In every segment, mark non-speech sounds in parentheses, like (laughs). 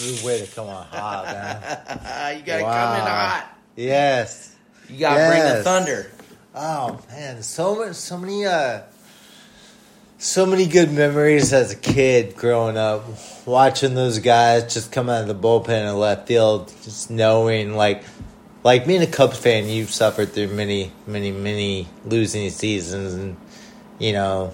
Man, this is a way to come on hot, man. (laughs) you gotta Wow. come in hot. Yes. You gotta bring the thunder. Oh man, so much, so many, uh, so many good memories as a kid growing up, watching those guys just come out of the bullpen in left field, just knowing like, like being a Cubs fan, you've suffered through many, many, many losing seasons, and you know,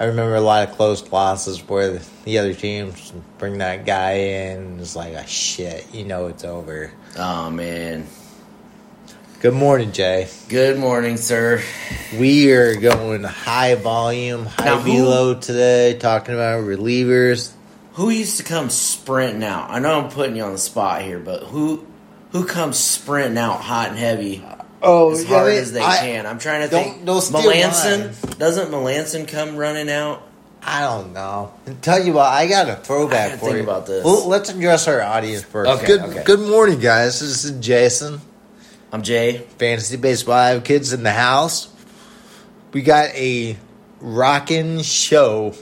I remember a lot of close losses where the other teams bring that guy in, it's like, oh, shit, you know, it's over. Oh man. Good morning, Jay. Good morning, sir. We are going high volume, high Now, who- today, talking about relievers. Who used to come sprinting out? I know I'm putting you on the spot here, but who who comes sprinting out hot and heavy Oh, as hard as they can? I'm trying to Don't- think. don't steal Melancon doesn't Melancon come running out? I don't know. Tell you what, I got a throwback I for think you. about this. Well, let's address our audience first. Okay, good, okay. good morning, guys. This is Jason, I'm Jay. Fantasy Baseball Live kids in the house. We got a rockin' show,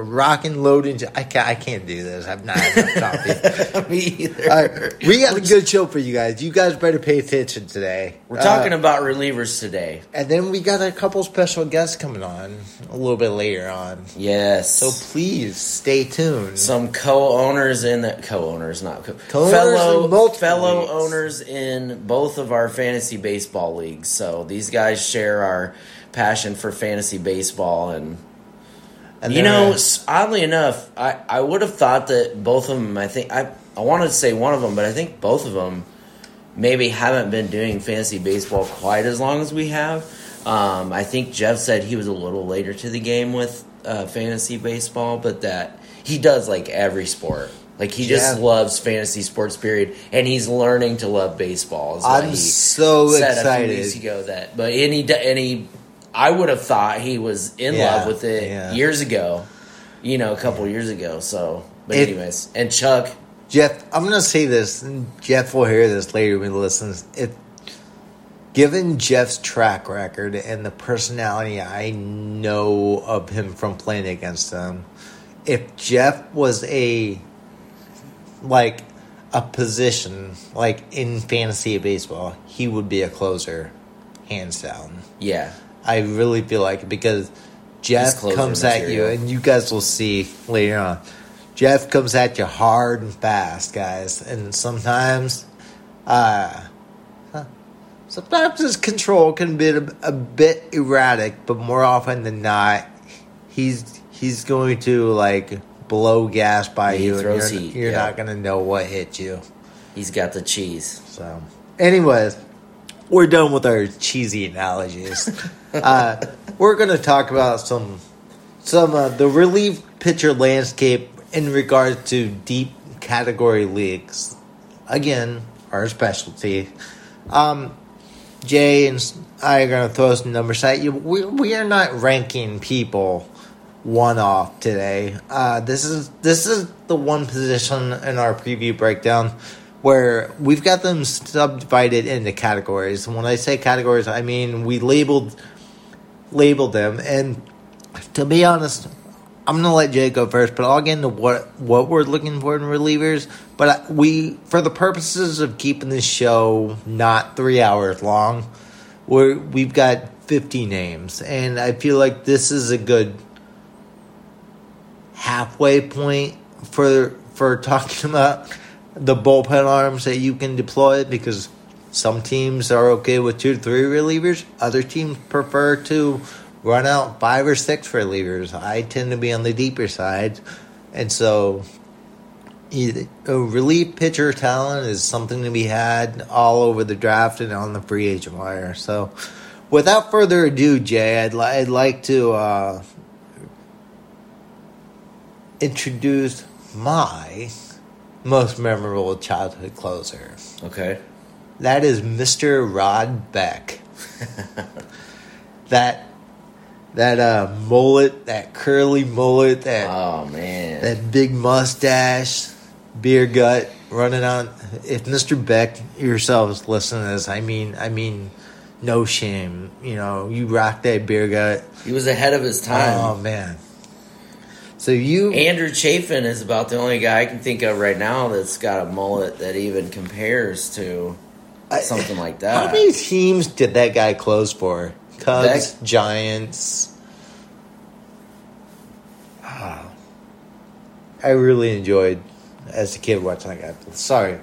a rockin' loading. I can't, I can't do this. I'm not coffee. (laughs) Me either. Right, we got a good show for you guys. You guys better pay attention today. We're talking Uh, about relievers today. And then we got a couple special guests coming on a little bit later on. Yes. So please stay tuned. some co-owners in that co-owners, not co- Co-owners fellow fellow leagues. owners in both of our fantasy baseball leagues. So these guys share our passion for fantasy baseball, and, and you know, oddly enough, I I would have thought that both of them. I think I I wanted to say one of them, but I think both of them maybe haven't been doing fantasy baseball quite as long as we have. Um, I think Jeff said he was a little later to the game with uh, fantasy baseball, but that he does like every sport. Like he just Yeah. loves fantasy sports, period, and he's learning to love baseball. I'm so said a few excited. weeks ago that, but and he and he, I would have thought he was in Yeah, love with it yeah. years ago, you know, a couple years ago. So, but It- anyways, and Chuck, Jeff, I'm going to say this, and Jeff will hear this later when he listens. If, given Jeff's track record and the personality I know of him from playing against him, if Jeff was a, like, a position, like in fantasy baseball, he would be a closer, hands down. yeah, I really feel like it because Jeff comes at you, and you guys will see later on. Jeff comes at you hard and fast, guys, and sometimes, uh, huh, sometimes his control can be a, a bit erratic, but more often than not, he's he's going to like blow gas by Yeah, you, and you're, heat, you're yeah. not going to know what hit you. he's got the cheese. So, anyways, we're done with our cheesy analogies. (laughs) uh, we're going to talk about some some uh, the relief pitcher landscape in regards to deep category leagues. Again, our specialty. Um, Jay and I are going to throw some numbers at you. We we are not ranking people one off today. Uh, this is this is the one position in our preview breakdown where we've got them subdivided into categories. And when I say categories, I mean we labeled labeled them. And to be honest, I'm gonna let Jay go first, but I'll get into what what we're looking for in relievers. But we, for the purposes of keeping this show not three hours long, we're we've got 50 names, and I feel like this is a good halfway point for for talking (laughs) about the bullpen arms that you can deploy because some teams are okay with two to three relievers. Other teams prefer to run out five or six relievers. I tend to be on the deeper side, and so a relief pitcher talent is something to be had all over the draft and on the free agent wire. So, without further ado, Jay, I'd, li- I'd like to uh, introduce my most memorable childhood closer. Okay, That is Mr. Rod Beck. (laughs) that that uh, mullet, that curly mullet, that oh man, that big mustache, beer gut running on. If Mr. Beck yourself is listening to this, I mean, I mean, no shame. You know, you rock that beer gut. he was ahead of his time. Oh man, So you Andrew Chafin is about the only guy I can think of right now that's got a mullet that even compares to something like that. How many teams did that guy close for? Cubs, That- Giants. Ah. I really enjoyed as a kid watching that guy. Sorry,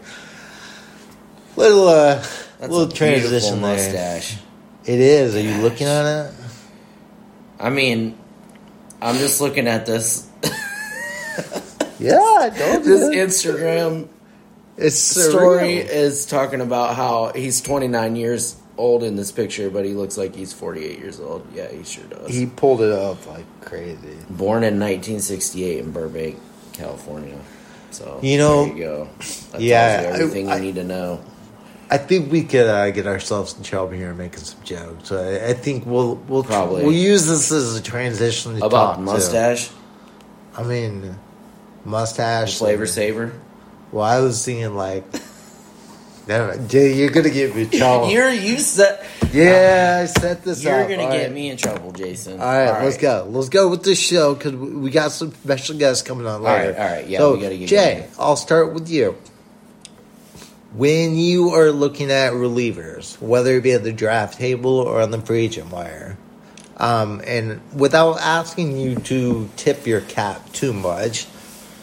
little uh, That's little transition there. mustache. It is. Are you looking at it? I mean, I'm just looking at this Yeah, (laughs) this. Instagram It's story surreal. is talking about how he's 29 years old in this picture, but he looks like he's 48 years old. Yeah, he sure does. He pulled it up like crazy. Born in 1968 in Burbank, California. So You know- there you go. That Yeah, tells you everything I- you need to know. I think we could uh, get ourselves in trouble here making some jokes. So I, I think we'll we'll Probably. we'll use this as a transition to About talk the to- mustache, I mean, mustache flavor saver. Well, I was thinking like, never. Jay, you're gonna get me in trouble. (laughs) You're you set. yeah, I set this up. You're gonna All get right. me in trouble, Jason. All right, let's go. Let's go with this show because we got some special guests coming on right, later. all right, yeah, so, we gotta get Jay, going. I'll start with you. When you are looking at relievers, whether it be at the draft table or on the free agent wire, um, and without asking you to tip your cap too much,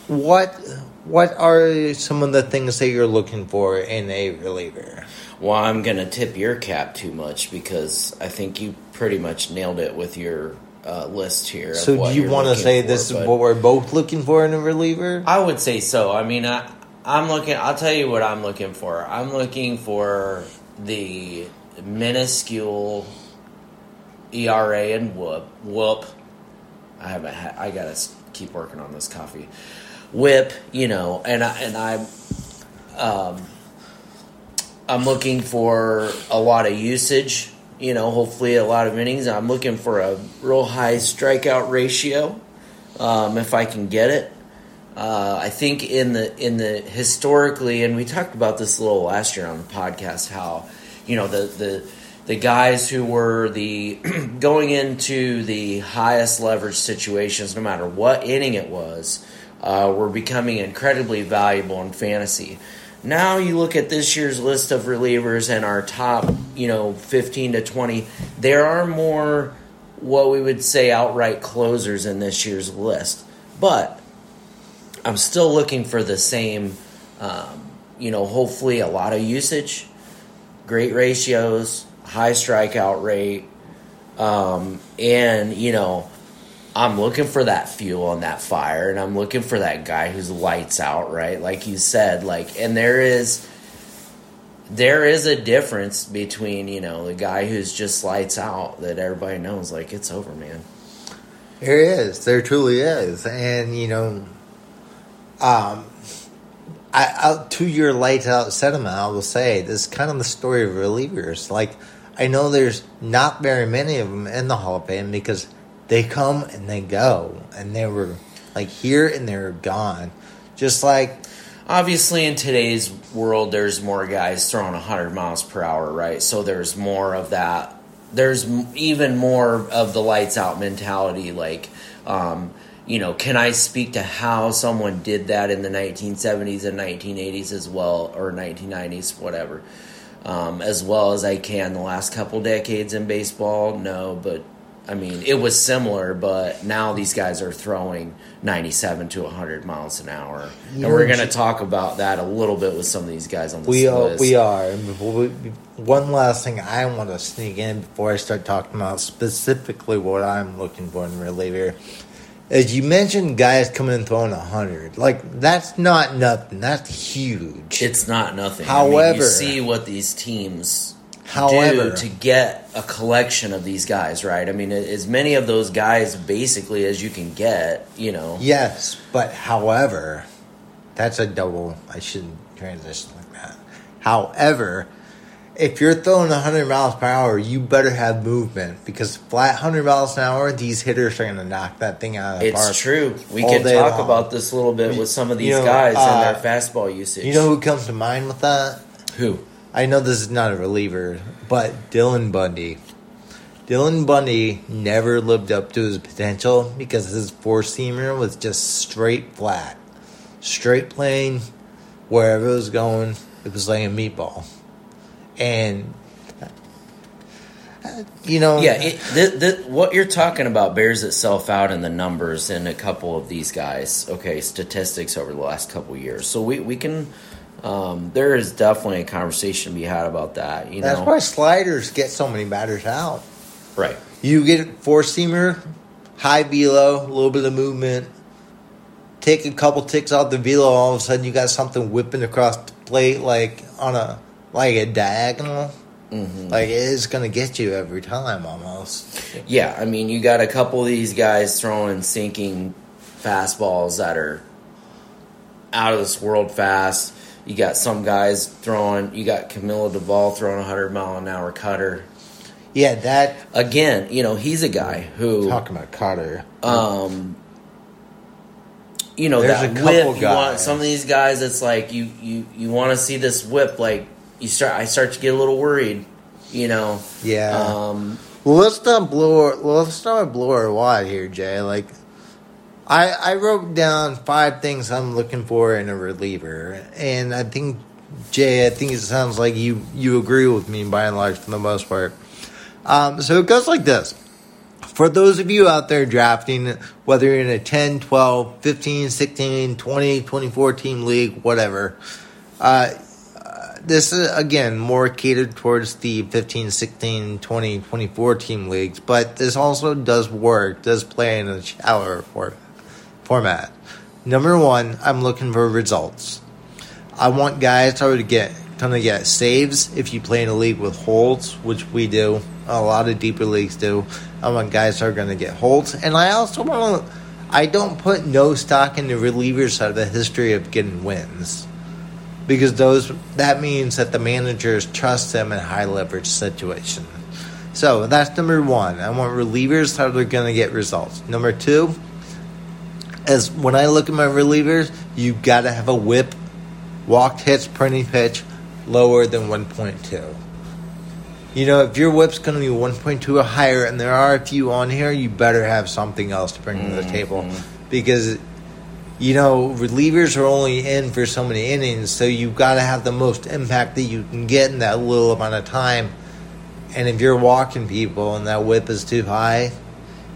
what what are some of the things that you're looking for in a reliever? Well, I'm gonna tip your cap too much because I think you pretty much nailed it with your uh, list here. So, do you want to say for, this is what we're both looking for in a reliever? I would say so. I mean, I, I'm looking. I'll tell you what I'm looking for. I'm looking for the minuscule ERA and whoop whoop. I haven't. Ha- I gotta keep working on this coffee. Whip, you know, and I and I, um, I'm looking for a lot of usage. You know, hopefully a lot of innings. I'm looking for a real high strikeout ratio, um, if I can get it. Uh, I think in the in the historically, and we talked about this a little last year on the podcast, how you know the the the guys who were the (clears throat) going into the highest leverage situations, no matter what inning it was, uh, were becoming incredibly valuable in fantasy. Now you look at this year's list of relievers and our top, you know, fifteen to twenty. There are more what we would say outright closers in this year's list, but I'm still looking for the same, um, you know, hopefully a lot of usage, great ratios, high strikeout rate, um, and, you know, I'm looking for that fuel and that fire, and I'm looking for that guy who's lights out, right? Like you said, like, and there is. There is a difference between, you know, the guy who's just lights out that everybody knows, like, it's over, man. There is. There truly is. And, you know, um, I, I, to your lights out sentiment, I will say this is kind of the story of relievers. Like, I know there's not very many of them in the Hall of Fame because they come and they go, and they were like here and they were gone. Just like, obviously in today's world there's more guys throwing 100 miles per hour right so there's more of that there's even more of the lights out mentality like um, you know can i speak to how someone did that in the 1970s and 1980s as well or 1990s whatever um, as well as i can the last couple decades in baseball no but I mean, it was similar, but now these guys are throwing 97 to 100 miles an hour. And we're going to talk about that a little bit with some of these guys on this we are, list. we are. And before we, one last thing I want to sneak in before I start talking about specifically what I'm looking for in reliever is you mentioned guys coming and throwing hundred. Like that's not nothing. That's huge. It's not nothing. I mean, you However- see what these teams However- do to get a collection of these guys, right? I mean, as many of those guys basically as you can get, you know. yes, but however, that's a double. I shouldn't transition like that. However, if you're throwing 100 miles per hour, you better have movement because flat 100 miles an hour, these hitters are going to knock that thing out of the park. It's true. We can talk long. about this a little bit with some of these You know, guys uh, and their fastball usage. You know who comes to mind with that? who? I know this is not a reliever, but Dylan Bundy. Dylan Bundy never lived up to his potential because his four seamer was just straight flat, straight plane, wherever it was going, it was like a meatball, and you know, Yeah, it, what you're talking about bears itself out in the numbers in a couple of these guys. Okay, statistics over the last couple years. So we we can. Um, there is definitely a conversation to be had about that. You that's know, why sliders get so many batters out. right? You get four seamer, high velo, a little bit of movement. Take a couple ticks off the velo, all of a sudden you got something whipping across the plate like on a like a diagonal. Mm-hmm. Like it's gonna get you every time almost. Yeah, I mean, you got a couple of these guys throwing sinking fastballs that are out of this world fast. You got some guys throwing. You got Camilo Doval throwing a hundred mile an hour cutter. Yeah, that Again, you know, he's a guy who talking about Carter. um, you know There's that a couple whip. You want guys. some of these guys. It's like you you you want to see this whip. Like you start, I start to get a little worried. You know. Yeah. Um, Well, let's not blow. Our, let's not blow our wad here, Jay. Like, I I wrote down five things I'm looking for in a reliever, and I think Jay, I think it sounds like you you agree with me by and large for the most part. Um, so it goes like this. For those of you out there drafting, whether you're in a 10, 12, 15, 16, 20, 24 team league, whatever, uh, this is again more catered towards the 15 16 20 24 team leagues but this also does work does play in a shallower for, format number one i'm looking for results i want guys to get gonna get saves if you play in a league with holds which we do a lot of deeper leagues do i want guys are gonna get holds and i also want i don't put no stock in the relievers that of the history of getting wins because those that means that the managers trust them in high leverage situations. So that's number one. I want relievers that are going to get results. Number two, as when I look at my relievers, you got to have a whip, walked hits, printing pitch lower than one point two. You know, if your whip's going to be 1.2 or higher, and there are a few on here, you better have something else to bring to the table. Mm-hmm. Because, you know, relievers are only in for so many innings, so you've got to have the most impact that you can get in that little amount of time. And if you're walking people and that whip is too high,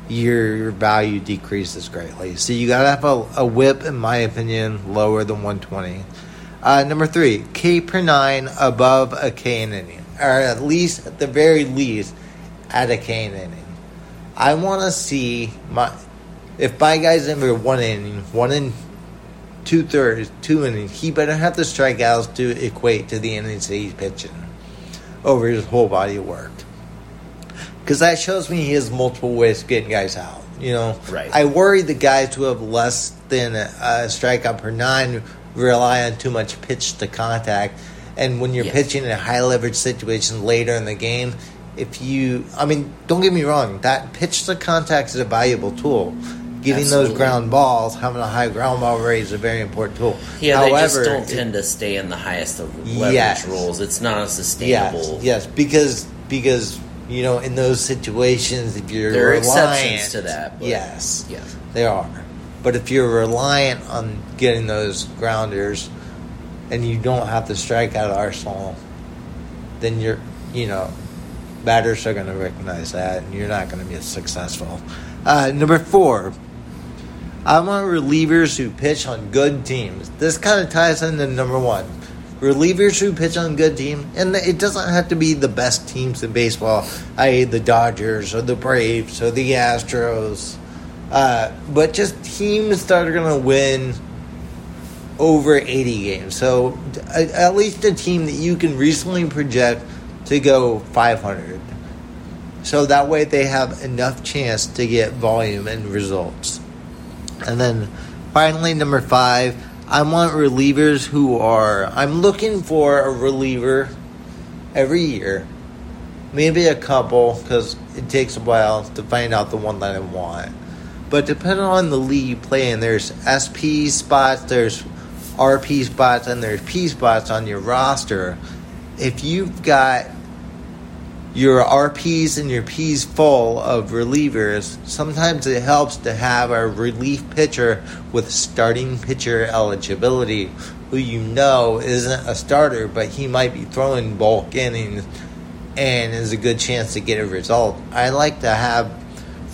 your, value decreases greatly. So you got to have a, a whip, in my opinion, lower than 120. Uh, number three, K per nine above a K an inning, or at least, at the very least, at a K an inning. I want to see my if my guy's in for one inning, one in two thirds, two innings, he better have the strikeouts to equate to the innings that he's pitching over his whole body of work. Because that shows me he has multiple ways of getting guys out. You know, Right. I worry the guys who have less than a, a strikeout per nine rely on too much pitch to contact. And when you're Yes. pitching in a high leverage situation later in the game, if you, I mean, don't get me wrong, that pitch to contact is a valuable tool. Getting Absolutely. those ground balls, having a high ground ball rate is a very important tool. Yeah, However, they just don't it- tend to stay in the highest of leverage Yes. rules. It's not a sustainable. Yes, sustainable. yes, because because you know in those situations if you're There are reliant, exceptions to that, yes, Yeah. there are. But if you're reliant on getting those grounders, and you don't have to the strikeout arsenal, then you're you know batters are going to recognize that, and you're not going to be successful. Uh, number four. I want relievers who pitch on good teams. This kind of ties into number one. Relievers who pitch on good teams, and it doesn't have to be the best teams in baseball, i.e., the Dodgers or the Braves or the Astros, uh, but just teams that are going to win over 80 games. So at least a team that you can reasonably project to go 500. So that way they have enough chance to get volume and results. And then finally, number five, I want relievers who are. I'm looking for a reliever every year, maybe a couple, because it takes a while to find out the one that I want. But depending on the league you play in, there's SP spots, there's RP spots, and there's P spots on your roster. If you've got your RPs and your Ps full of relievers, sometimes it helps to have a relief pitcher with starting pitcher eligibility who you know isn't a starter, but he might be throwing bulk innings and is a good chance to get a result. I like to have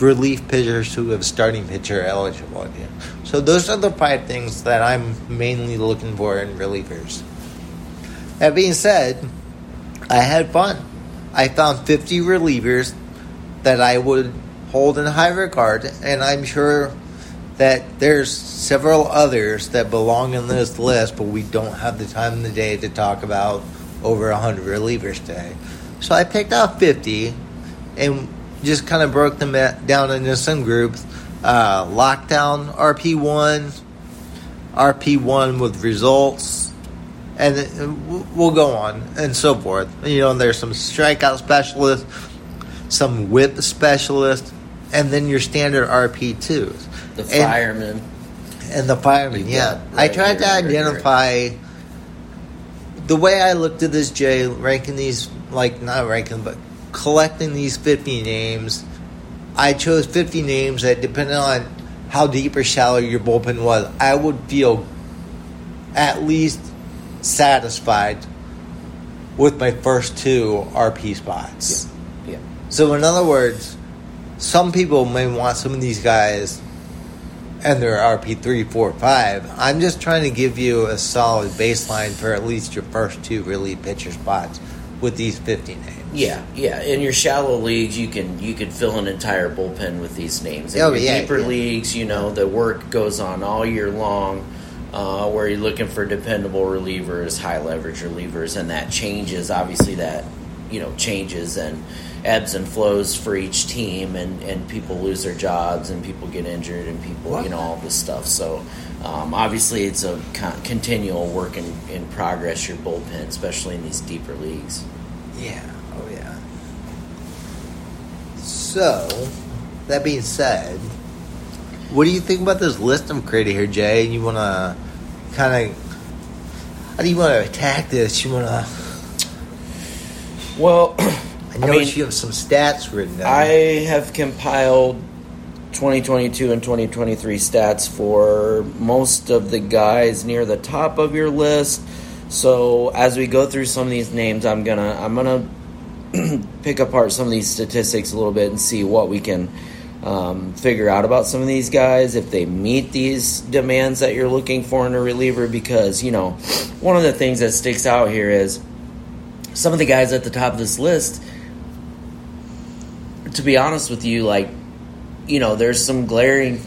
relief pitchers who have starting pitcher eligibility. So those are the five things that I'm mainly looking for in relievers. That being said, I had fun. I found 50 relievers that I would hold in high regard, and I'm sure that there's several others that belong in this list, but we don't have the time in the day to talk about over 100 relievers today. So I picked out 50 and just kind of broke them down into some groups. Uh, lockdown RP1, RP1 with results, and we'll go on and so forth. You know, there's some strikeout specialists, some whip specialists, and then your standard RP2s. The firemen. And, and the firemen, yeah. Right I tried to identify. Right the way I looked at this, Jay, ranking these, like, not ranking, but collecting these 50 names, I chose 50 names that, depending on how deep or shallow your bullpen was, I would feel at least satisfied with my first two RP spots. Yeah. yeah. So, in other words, some people may want some of these guys and they're RP three, four, five. I'm just trying to give you a solid baseline for at least your first two really pitcher spots with these 50 names. Yeah, yeah. In your shallow leagues, you can you can fill an entire bullpen with these names. In oh, your yeah, deeper yeah. leagues, you know the work goes on all year long. Uh, where you're looking for dependable relievers, high leverage relievers, and that changes. Obviously, that you know changes and ebbs and flows for each team, and, and people lose their jobs, and people get injured, and people what? you know all this stuff. So um, obviously, it's a con- continual work in, in progress. Your bullpen, especially in these deeper leagues. Yeah. Oh yeah. So, that being said, what do you think about this list I'm creating here, Jay? You want to kind of how do you want to attack this? You want to well, (clears throat) I know I mean, you have some stats written down. I have compiled 2022 and 2023 stats for most of the guys near the top of your list. So as we go through some of these names, I'm gonna I'm gonna (clears throat) pick apart some of these statistics a little bit and see what we can um, figure out about some of these guys if they meet these demands that you're looking for in a reliever. Because you know, one of the things that sticks out here is some of the guys at the top of this list, to be honest with you, like, you know, there's some glaring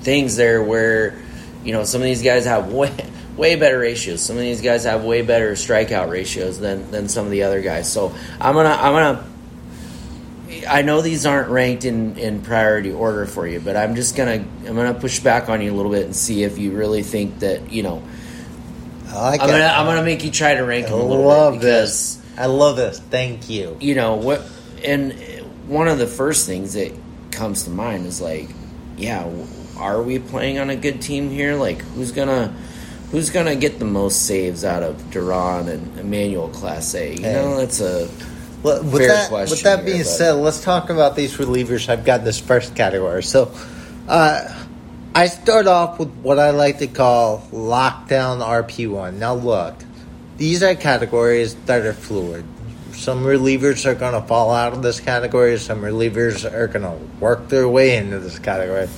things there where, you know, some of these guys have way, (laughs) way better ratios. Some of these guys have way better strikeout ratios than, than some of the other guys. So I'm gonna I'm gonna I know these aren't ranked in, in priority order for you, but I'm just gonna I'm gonna push back on you a little bit and see if you really think that you know. I like I'm gonna I'm gonna make you try to rank I them a little love bit because this. I love this. Thank you. You know what? And one of the first things that comes to mind is like, yeah, are we playing on a good team here? Like, who's gonna who's gonna get the most saves out of Duran and Emmanuel Clase? You hey. know, that's a well, with fair that, question. With that here, being but- said, let's talk about these relievers. I've got this first category. So, uh, I start off with what I like to call lockdown RP1. Now, look, these are categories that are fluid. Some relievers are going to fall out of this category, some relievers are going to work their way into this category.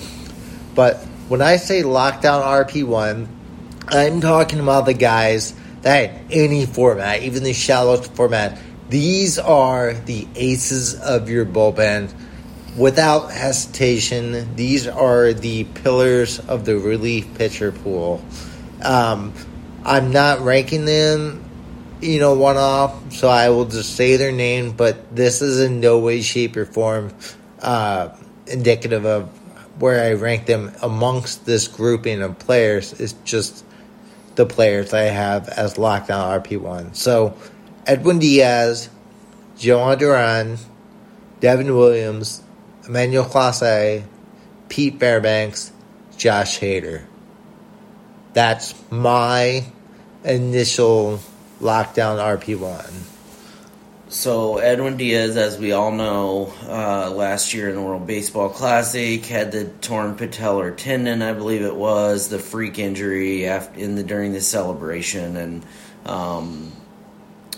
But when I say lockdown RP1, I'm talking about the guys that any format, even the shallowest format, these are the aces of your bullpen. Without hesitation, these are the pillars of the relief pitcher pool. Um, I'm not ranking them, you know, one off, so I will just say their name, but this is in no way, shape, or form uh, indicative of where I rank them amongst this grouping of players. It's just the players I have as lockdown RP1. So, Edwin Diaz, Jhoan Duran, Devin Williams, Emmanuel Clase, Pete Fairbanks, Josh Hader. That's my initial lockdown RP1. So Edwin Diaz, as we all know, uh, last year in the World Baseball Classic had the torn patellar tendon, I believe it was, the freak injury after, in the during the celebration, and um,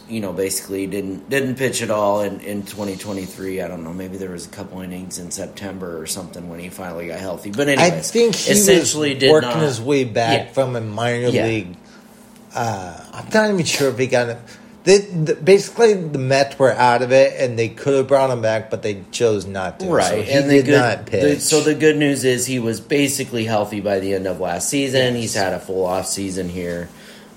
you know basically didn't didn't pitch at all in, in 2023. I don't know, maybe there was a couple innings in September or something when he finally got healthy. But anyways, I think he essentially was did working not- his way back Yeah. from a minor Yeah. league. Uh, I'm not even sure if he got it. They, the, basically, the Mets were out of it, and they could have brought him back, but they chose not to. Right, so and the did good, not pitch. the- so the good news is he was basically healthy by the end of last season. He's had a full off season here.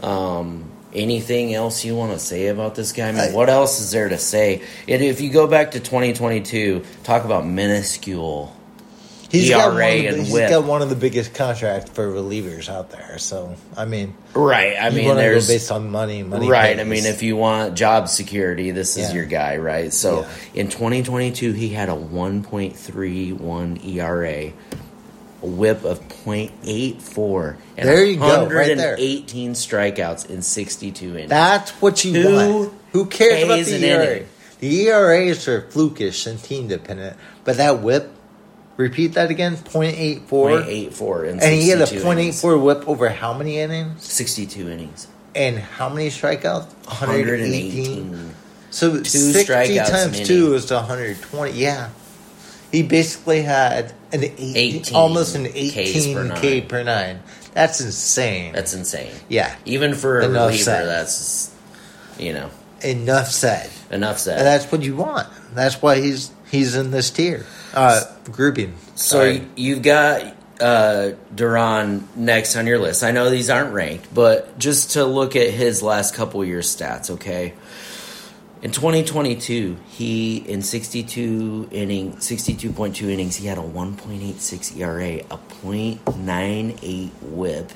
Um, anything else you want to say about this guy? I mean, I- what else is there to say? And if you go back to 2022, talk about minuscule. he's got one ERA of the, and he's whip. got one of the biggest contracts for relievers out there. So I mean, Right, I mean, there's based on money, money. right. I mean, if you want job security, this is Yeah. your guy, right? So Yeah. in 2022, he had a 1.31 ERA, a whip of 0.84, and There you go, right there. 118 strikeouts in 62 innings. That's what you Who want. Who cares about pays the an ERA? inning? The ERAs are flukish and team dependent, but that whip. Repeat that again. 0.84. 0.84 in And he had a 62 .84 innings. whip over how many innings? 62 innings. And how many strikeouts? 118. 118. So 60 strikeouts times an 2 inning. is 120. Yeah. He basically had an 18, 18 almost an Ks 18 per K per nine. That's insane. That's insane. yeah. Even for a reliever, said. that's, you know, Enough said. enough said. And that's what you want. That's why he's he's in this tier. Uh grouping. So Sorry. you've got uh, Duran next on your list. I know these aren't ranked, but just to look at his last couple years stats, okay. In 2022, he in 62 inning, 62.2 innings, he had a 1.86 ERA, a .98 WHIP.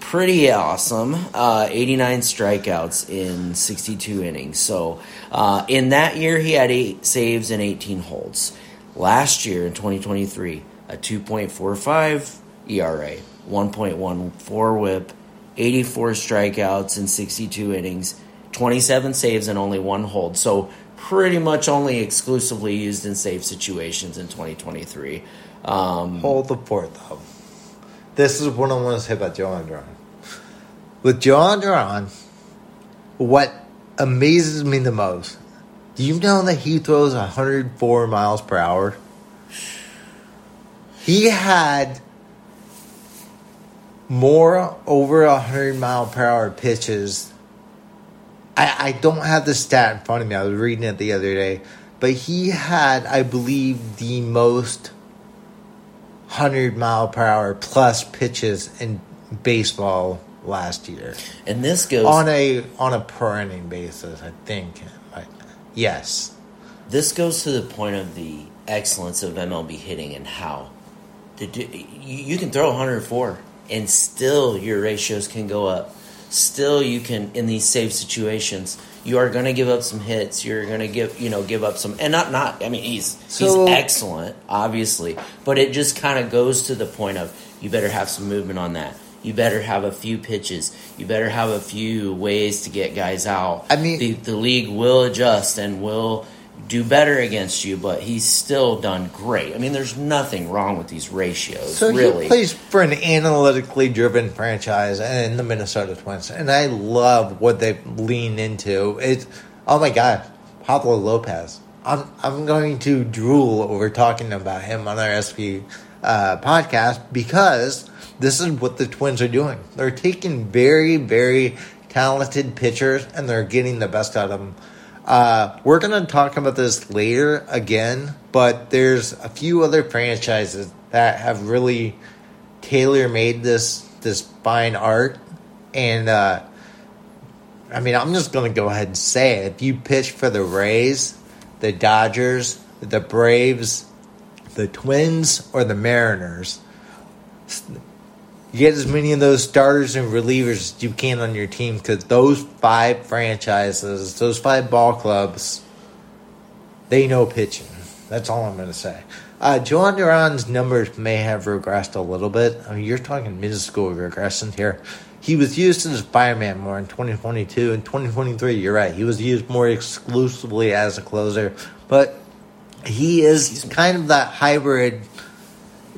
Pretty awesome. Uh, 89 strikeouts in 62 innings. So uh, in that year, he had eight saves and 18 holds. Last year in 2023, a 2.45 ERA, 1.14 whip, 84 strikeouts in 62 innings, 27 saves and only one hold. So pretty much only exclusively used in save situations in 2023. Um, Hold the fort though. This is what I want to say about Jhoan Duran. With Jhoan Duran, what amazes me the most, do you know that he throws 104 miles per hour? He had more over 100 mile per hour pitches. I, I don't have the stat in front of me. I was reading it the other day. But he had, I believe, the most 100 mile per hour plus pitches in baseball last year and this goes on a on a per inning basis i think yes This goes to the point of the excellence of MLB hitting and how you, you can throw 104 and still your ratios can go up. Still, you can in these save situations. You are going to give up some hits. You're going to give you know give up some and not not. I mean he's So- he's excellent, obviously, but it just kind of goes to the point of you better have some movement on that. You better have a few pitches. You better have a few ways to get guys out. I mean- the, the league will adjust and will do better against you, but he's still done great. I mean, there's nothing wrong with these ratios, so really. he plays for an analytically driven franchise and the minnesota twins and i love what they lean into it's oh my god pablo lopez i'm, I'm going to drool over talking about him on our sp uh, podcast because this is what the twins are doing they're taking very very talented pitchers and they're getting the best out of them Uh, we're going to talk about this later again, but there's a few other franchises that have really tailor made this this fine art, and uh, I mean, I'm just going to go ahead and say it. If you pitch for the Rays, the Dodgers, the Braves, the Twins, or the Mariners, you get as many of those starters and relievers as you can on your team because those five franchises, those five ball clubs, they know pitching. That's all I'm going to say. Uh, Jhoan Duran's numbers may have regressed a little bit. I mean, you're talking minuscule regression here. he was used as a fireman more in 2022 and 2023. You're right. He was used more exclusively as a closer, but he is kind of that hybrid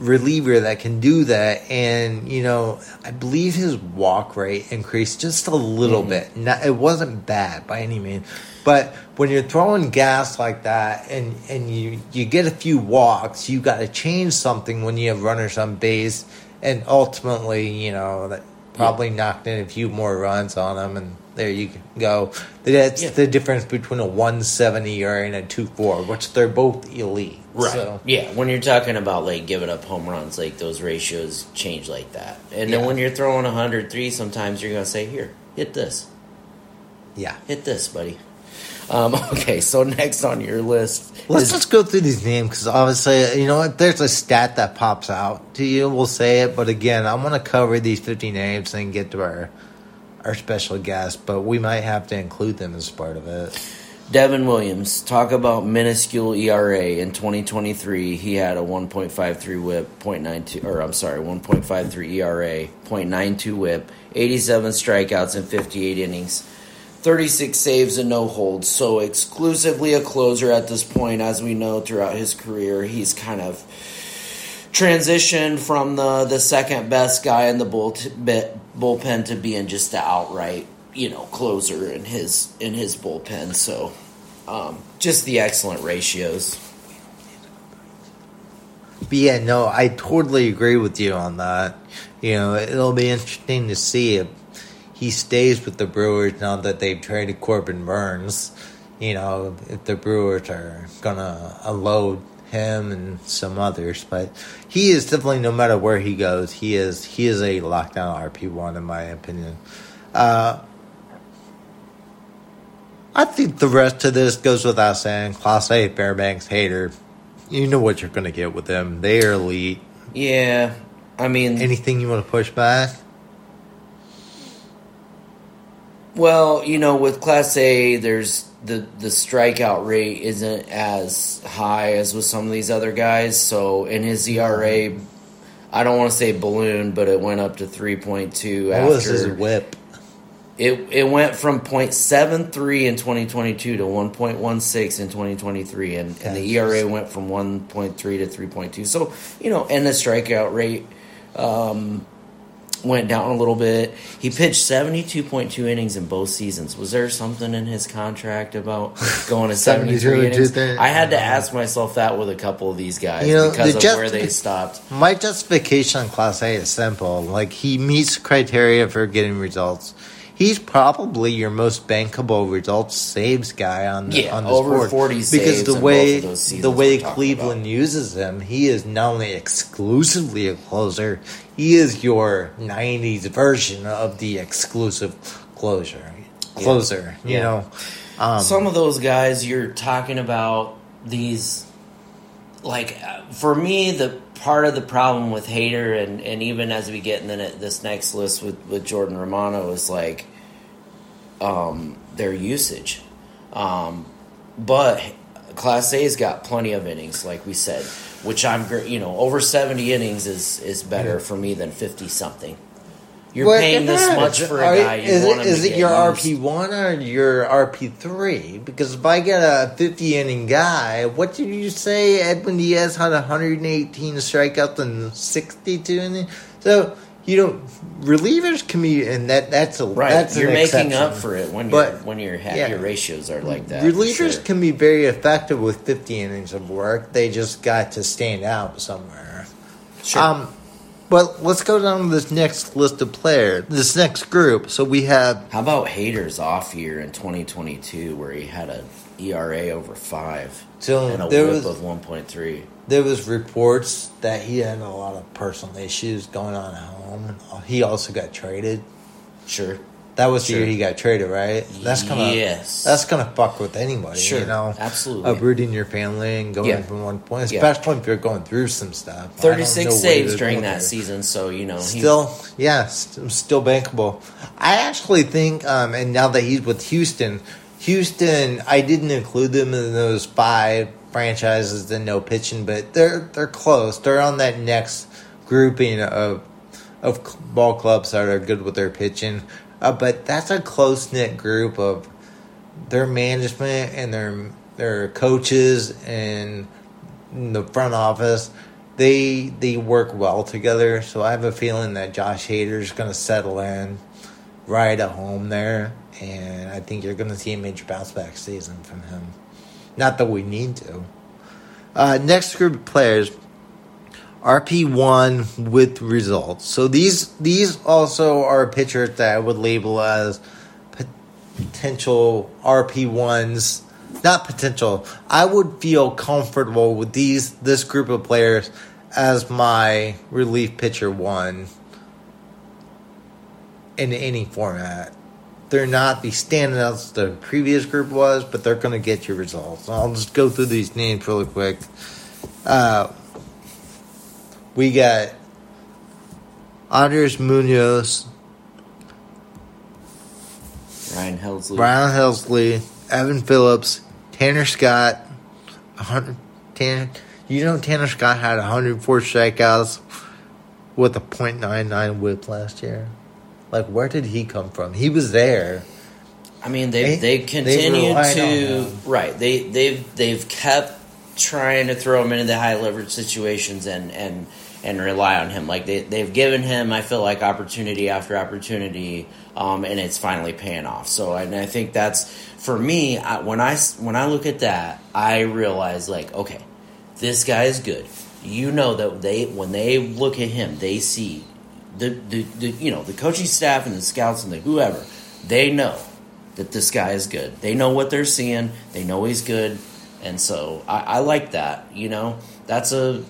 reliever that can do that. And you know, I believe his walk rate increased just a little Mm-hmm. bit. Not, it wasn't bad by any means, but when you're throwing gas like that and and you you get a few walks, you got to change something when you have runners on base, and ultimately, you know that probably knocked in a few more runs on him and. There you go. That's Yeah. the difference between a 170 ERA and a 2.4, which they're both elite. So. Yeah, when you're talking about like giving up home runs, like those ratios change like that. And then Yeah. when you're throwing 103, sometimes you're going to say, "Here, hit this, Yeah. hit this, buddy." Um, (laughs) okay, so next on your list, Let's is- just go through these names because obviously, you know, if there's a stat that pops out to you, we'll say it. But again, I want to cover these 50 names and get to our our special guest, but we might have to include them as part of it. Devin Williams, talk about minuscule ERA in 2023. He had a 1.53 whip, 0.92, or I'm sorry, 1.53 ERA, 0.92 whip, 87 strikeouts in 58 innings, 36 saves and no holds. So exclusively a closer at this point, as we know throughout his career. He's kind of transitioned from the the second best guy in the bull bullpen to being just the outright you know closer in his in his bullpen so um, just the excellent ratios But yeah, no, I totally agree with you on that. You know, it'll be interesting to see if he stays with the Brewers now that they've traded Corbin Burnes. You know, if the Brewers are gonna unload him and some others, but he is definitely no matter where he goes, he is he is a lockdown RP one in my opinion. Uh, I think the rest of this goes without saying. Clase Fairbanks Hader, you know what you're gonna get with them. They are elite. yeah i mean Anything you want to push back? well you know with Clase there's the the strikeout rate isn't as high as with some of these other guys so in his era i don't want to say balloon but it went up to 3.2 What after was his whip? It it went from 0.73 in 2022 to 1.16 in 2023, and, and the ERA went from 1.3 to 3.2. So you know, and the strikeout rate um, went down a little bit. He pitched 72.2 innings in both seasons. Was there something in his contract about going to (laughs) 73 innings? I had to ask myself that with a couple of these guys You know, because the of just- where they stopped. My justification on Clase is simple. Like he meets criteria for getting results. He's probably your most bankable results saves guy on the, Yeah, on this over board 40 because the way both of those the way Cleveland about. uses him, he is not only exclusively a closer, he is your '90s version of the exclusive closer. Closer, you Yeah. know. Um, some of those guys you're talking about these like for me the part of the problem with Hader and, and even as we get in the, this next list with, with jordan romano is like um, their usage um, but Clase's got plenty of innings like we said which i'm you know over 70 innings is is better for me than 50 something you're What paying this matters. much for Are- a guy you is want it, is it your. RP one or your RP three? Because if I get a fifty inning guy, what did you say? Edwin Diaz had one hundred and eighteen strikeouts and sixty two innings. So you know, relievers can be, and that that's a Right, That's you're making exception. up for it when But, you're when your yeah. your ratios are like that. Relievers sure. can be very effective with fifty innings of work. They just got to stand out somewhere. Sure. Um, but let's go down to this next list of players, this next group. So we have How about Hader's off year in 2022, where he had a ERA over five So and a there WHIP was- of 1.3? there was reports that he had a lot of personal issues going on at home. He also got traded. Sure, That was the year he got traded, right? That's gonna Yes. That's gonna fuck with anybody. Sure, you know, absolutely. uprooting your family and going Yeah. from one point, Yeah. especially if you're going through some stuff. Know 36 saves during that season, so you know he, Still, yeah, st- still bankable. I actually think, um, and now that he's with Houston, Houston, I didn't include them in those five franchises that no pitching, but they're they're close. They're on that next grouping of of ball clubs that are good with their pitching, uh, but that's a close knit group of their management and their their coaches and the front office. They they work well together, so I have a feeling that Josh Hader is going to settle in right at home there, and I think you're going to see a major bounce back season from him. Not that we need to. Uh, next group of players, RP one with results. So these these also are pitchers that I would label as potential RP ones. Not potential. I would feel comfortable with these this group of players as my relief pitcher one in any format. They're not the standouts the previous group was, but they're going to get you results. I'll just go through these names really quick. Uh, we got Andres Munoz, Ryan Helsley. Brian Helsley, Evan Phillips, Tanner Scott, 100, Tanner, you know Tanner Scott had 104 strikeouts with a .99 whip last year. Like, where did he come from? He was there. I mean, they They- they continue to right. They they've they've kept trying to throw him into the high leverage situations and and and rely on him. Like they they've given him, I feel like opportunity after opportunity, um, and it's finally paying off. So and I think that's for me I, when I when I look at that, I realize like okay, this guy is good. You know that they when they look at him, they see the, the, the you know the coaching staff and the scouts and the whoever they know that this guy is good. They know what they're seeing. They know he's good, and so I, I like that. You know, that's a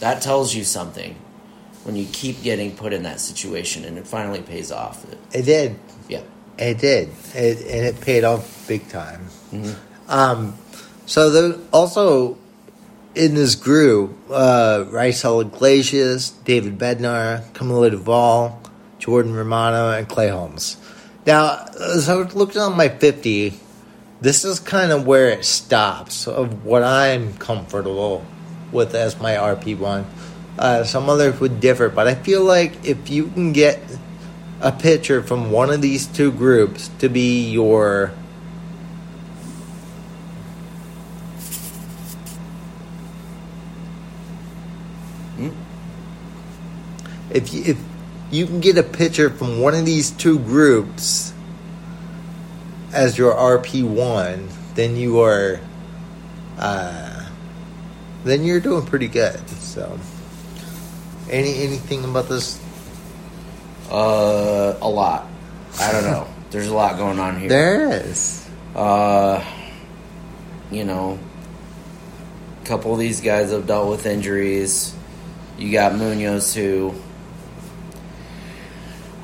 that tells you something when you keep getting put in that situation and it finally pays off. It did. Yeah, It did, it, and it paid off big time. Um, so the, also in this group, uh, Raisel Iglesias, David Bednar, Camilo Doval, Jordan Romano, and Clay Holmes. Now, as I was looking on my 50, this is kind of where it stops of what I'm comfortable with as my RP1. Uh, some others would differ, but I feel like if you can get a pitcher from one of these two groups to be your if you, if you can get a pitcher from one of these two groups as your RP one, then you are uh, then you're doing pretty good. So any anything about this uh, a lot. I don't know. (laughs) There's a lot going on here. there is. Uh, you know, a couple of these guys have dealt with injuries. You got Munoz who.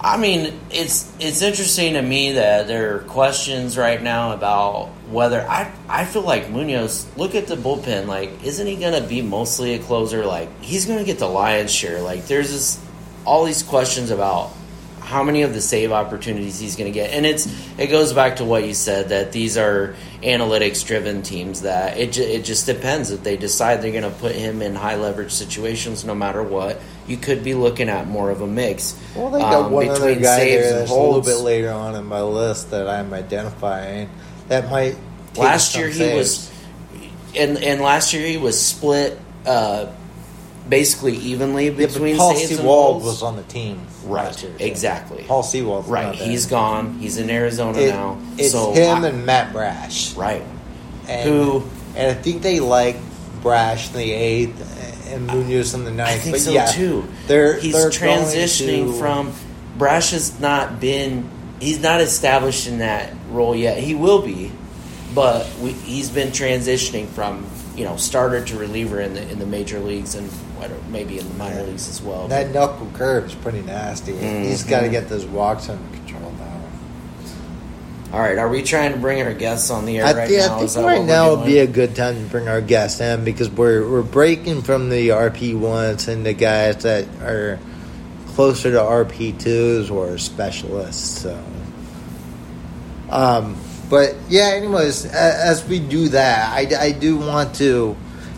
I mean, it's it's interesting to me that there are questions right now about whether I I feel like Munoz. Look at the bullpen. Like, isn't he going to be mostly a closer? Like, he's going to get the lion's share. Like, there's this all these questions about how many of the save opportunities he's going to get, and it's it goes back to what you said that these are analytics driven teams. That it it just depends if they decide they're going to put him in high leverage situations, no matter what. You could be looking at more of a mix. Well, they got um, one other guy there that's a little bit later on in my list that I'm identifying that might. take last year he saves. was and and last year he was split uh, basically evenly between Paul saves and Sewald was on the team Right, year. too. exactly. Paul Sewald. right he's gone he's in arizona It, now it's so him I- and Matt Brash. right And, Who- And I think they like Brash in the eighth and Munoz in the ninth. i think but so yeah, too They're he's they're transitioning to- from brash has not been he's not established in that role yet he will be but we, he's been transitioning from you know starter to reliever in the in the major leagues and maybe in the minor leagues as well that knuckle curve is pretty nasty. He's got to get those walks under control now. All right, are we trying to bring our guests on the air I, right thi- now? I think right now would be a good time to bring our guests in because we're we're breaking from the RP ones and the guys that are closer to RP twos or specialists. So, um, but yeah. Anyways, as we do that, I, I do want to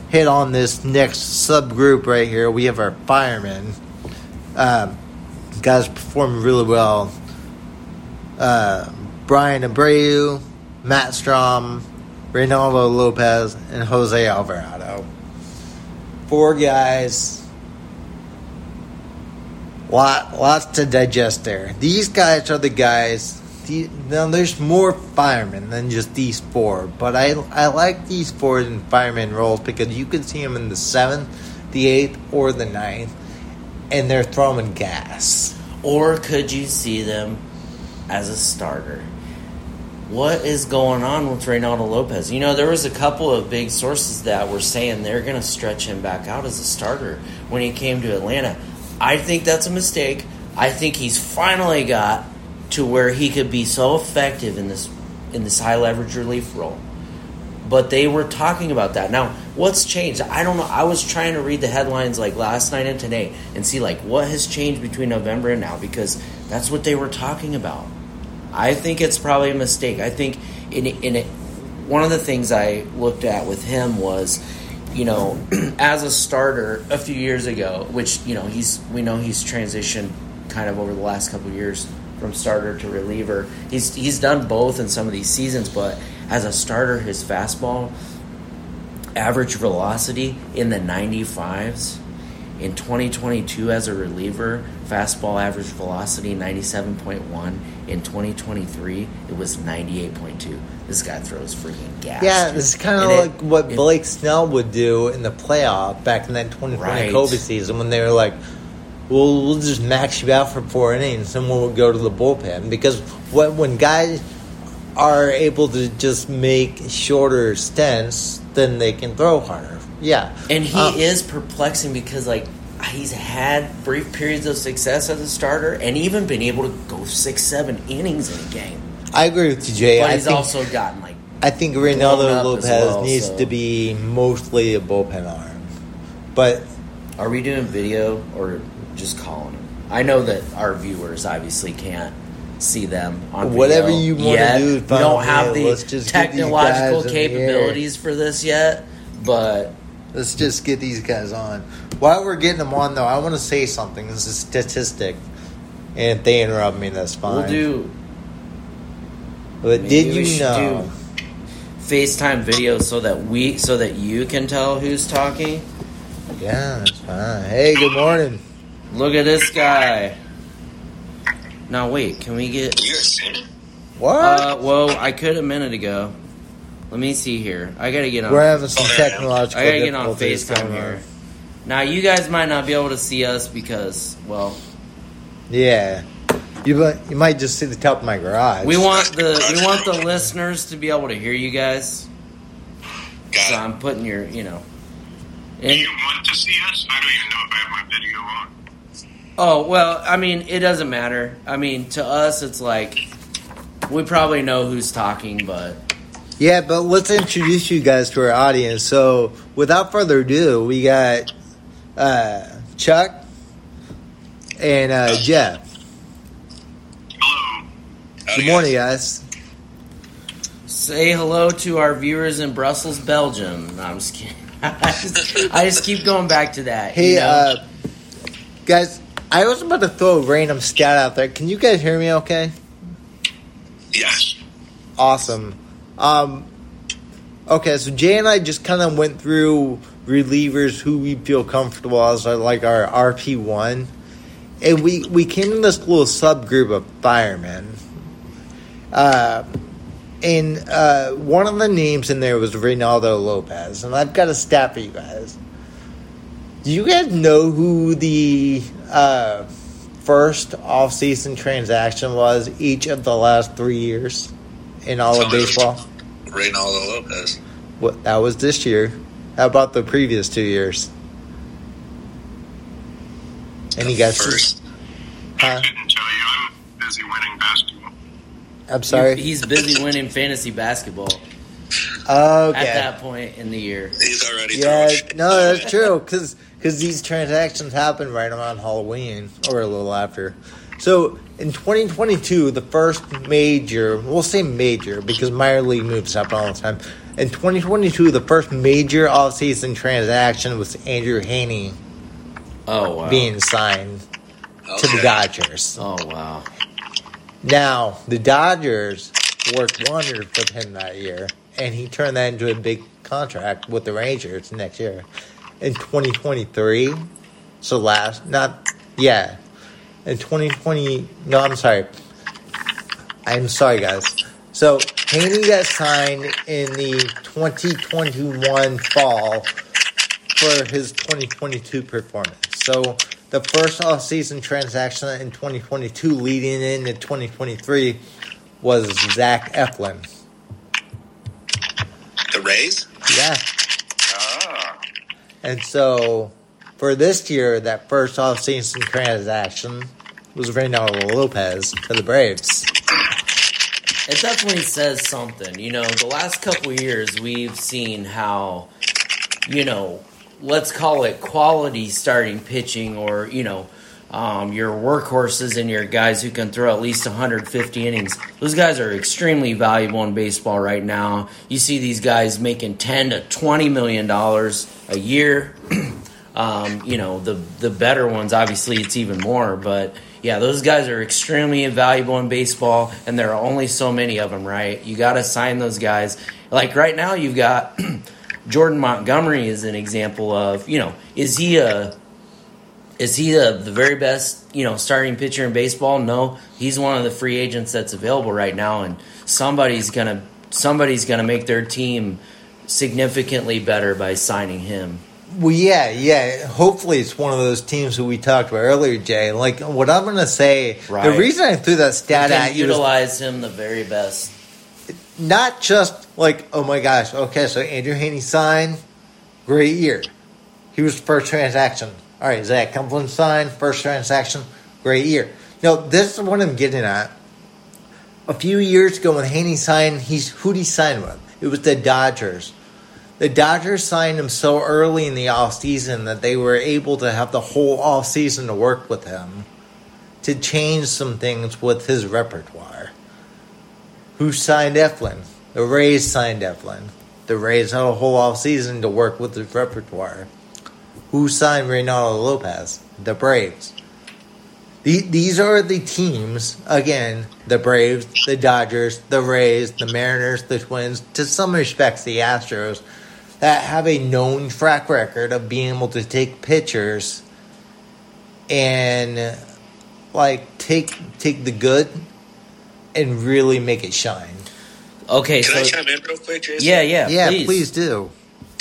hit on this next subgroup right here. We have our firemen, Um, guys performing really well. Uh, Bryan Abreu, Matt Strahm, Reynaldo Lopez, and Jose Alvarado. Four guys. Lot, lots to digest there. These guys are the guys. The, now, there's more firemen than just these four, but I I like these four in fireman roles because you can see them in the seventh, the eighth, or the ninth, and they're throwing gas. Or could you see them as a starter? What is going on with Reynaldo Lopez? You know, there was a couple of big sources that were saying they're going to stretch him back out as a starter when he came to Atlanta. I think that's a mistake. I think he's finally got to where he could be so effective in this in this high leverage relief role. But they were talking about that. Now, what's changed? I don't know. I was trying to read the headlines like last night and today and see like what has changed between November and now because that's what they were talking about. I think it's probably a mistake. I think in in it, one of the things I looked at with him was, you know, (clears throat) as a starter a few years ago, which you know he's we know he's transitioned kind of over the last couple years from starter to reliever. He's he's done both in some of these seasons, but as a starter, his fastball average velocity in the 95s. In 2022, as a reliever, fastball average velocity 97.1. In 2023, it was 98.2. This guy throws freaking gas. Yeah, this is kind of And it- like what it- Blake Snell would do in the playoff back in that 2020 Right. COVID season when they were like, "Well, we'll just max you out for four innings, and we'll go to the bullpen." Because when when guys are able to just make shorter stints, then they can throw harder. Yeah, And he Um, is perplexing because like he's had brief periods of success as a starter and even been able to go six, seven innings in a game. I agree with you, Jay. But I he's think also gotten like I think Reynaldo Lopez well, needs so- to be mostly a bullpen arm, but Are we doing video or just calling them? I know that our viewers obviously can't see them on video Whatever you wanna do, We don't have me. the technological in the capabilities for this yet, but Let's just get these guys on. While we're getting them on, though, I want to say something. This is a statistic, and if they interrupt me, that's fine. we'll do. But did you know? do FaceTime video so that we so that you can tell who's talking? Yeah, that's fine. Hey, good morning. Look at this guy. Now wait, can we get? You guys seen it? What? Uh, whoa! I could a minute ago. Let me see here. I gotta get on. we're having some Oh, I technological I gotta get on difficulties FaceTime going here. on. Now you guys might not be able to see us because, well, Yeah, you might you might just see the top of my garage. we want the we want the listeners to be able to hear you guys. Got So it. I'm putting your, you know. Do And, you want to see us? I don't even know if I have my video on. Oh well, I mean, it doesn't matter. I mean, to us, it's like we probably know who's talking, but Yeah, but let's introduce you guys to our audience. So, without further ado, we got uh, Chuck and uh, Jeff. Hello. Howdy, Good morning, guys. guys. say hello to our viewers in Brussels, Belgium. No, I'm just kidding. I (laughs) just, I just keep going back to that. Hey, you know? uh, guys, I was about to throw a random stat out there. Can you guys hear me okay? Yes. Awesome. Um, okay, so Jay and I just kind of went through relievers who we feel comfortable as our, like our RP one, and we we came to this little subgroup of firemen. Uh, and uh, one of the names in there was Reynaldo Lopez, and I've got a stat for you guys. Do you guys know who the uh, first off-season transaction was each of the last three years in all of Tell me it was baseball? Reynaldo Lopez. What that was this year. How about the previous two years? Any The guesses? First. Huh? I couldn't tell you. I'm busy winning basketball. I'm sorry. He's busy winning fantasy basketball Okay. at that point in the year. He's already Yeah, no, that's true. Because these transactions happen right around Halloween or a little after. So in 2022, the first major, we'll say major because minor league moves happen all the time. In 2022, the first major offseason transaction was Andrew Heaney Oh wow! being signed. to the Dodgers. Oh wow. Now, the Dodgers worked wonders with him that year, and he turned that into a big contract with the Rangers next year. In 2023, so last, not, yeah, in 2020, no, I'm sorry. I'm sorry, guys. So, Heaney got signed in the 2021 fall for his 2022 performance. So, the first offseason transaction in 2022 leading into 2023 was Zach Eflin. The Rays? Yeah. And so for this year, that first offseason transaction was Reynaldo Lopez to the Braves. It definitely says something. You know, the last couple years we've seen how, you know, let's call it quality starting pitching or, you know, um, your workhorses and your guys who can throw at least 150 innings. Those guys are extremely valuable in baseball right now. You see these guys making 10 to 20 million dollars a year. (clears throat) um, you know, the the better ones obviously it's even more, but yeah, those guys are extremely valuable in baseball, and there are only so many of them, right? You got to sign those guys. Like right now, you've got (clears throat) Jordan Montgomery is an example of, you know, is he a is he the, the very best, you know, starting pitcher in baseball? No, he's one of the free agents that's available right now, and somebody's gonna somebody's gonna make their team significantly better by signing him. Well, yeah, yeah. Hopefully, it's one of those teams that we talked about earlier, Jay. Like, what I'm going to say, Right. the reason I threw that stat at you utilize him the very best. not just like, oh my gosh, okay, so Andrew Heaney signed, great year. He was the first transaction. All right, Zach Cumberland signed, first transaction, great year. No, this is what I'm getting at. A few years ago when Heaney signed, he's who'd he sign with? It was the Dodgers. The Dodgers signed him so early in the offseason that they were able to have the whole offseason to work with him to change some things with his repertoire. Who signed Eflin? The Rays signed Eflin. The Rays had a whole offseason to work with his repertoire. Who signed Reynaldo Lopez? The Braves. The- These are the teams, again, the Braves, the Dodgers, the Rays, the Mariners, the Twins, to some respects, the Astros, that have a known track record of being able to take pitchers and like take take the good and really make it shine. Okay, Can I so chime in real quick, Jason? yeah, yeah, Yeah, please. please, do.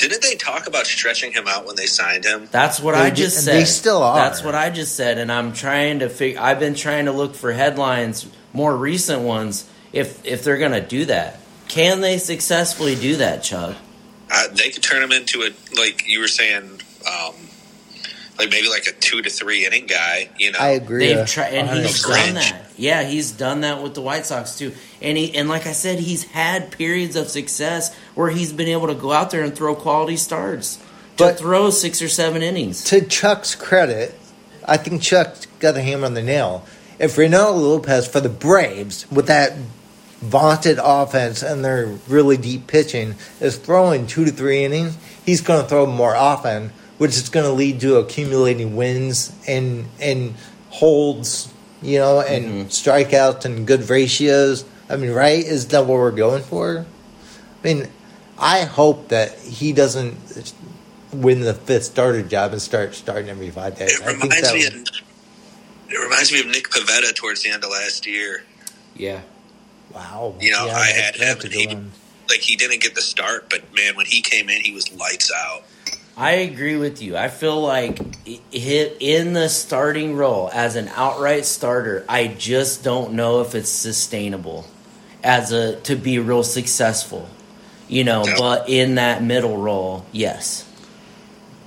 Didn't they talk about stretching him out when they signed him? That's what They I just and said. they still are. That's what I just said, and I'm trying to figure. I've been trying to look for headlines, more recent ones, if if they're gonna do that. Can they successfully do that, Chuck? Uh, they could turn him into a like you were saying, um, like maybe like a two to three inning guy. You know, I agree. They've tried, and he's 100%. done that. Yeah, he's done that with the White Sox too. And he and like I said, he's had periods of success where he's been able to go out there and throw quality starts to But- throw six or seven innings. to Chuck's credit, I think Chuck got the hammer on the nail. If Renato Lopez for the Braves with that vaunted offense and their really deep pitching is throwing two to three innings, he's going to throw more often, which is going to lead to accumulating wins and and holds, you know, and mm-hmm. strikeouts and good ratios. I mean, right? Is that what we're going for? I mean, I hope that he doesn't win the fifth starter job and start starting every five days. it I think reminds that me. would- Of, it reminds me of Nick Pivetta towards the end of last year. Yeah. wow. You know, Yeah, I had him, that's a and good he like he didn't get the start, but man, when he came in, he was lights out. I agree with you. I feel like hit in the starting role as an outright starter. I just don't know if it's sustainable as a to be real successful. You know, Yeah. but in that middle role, yes.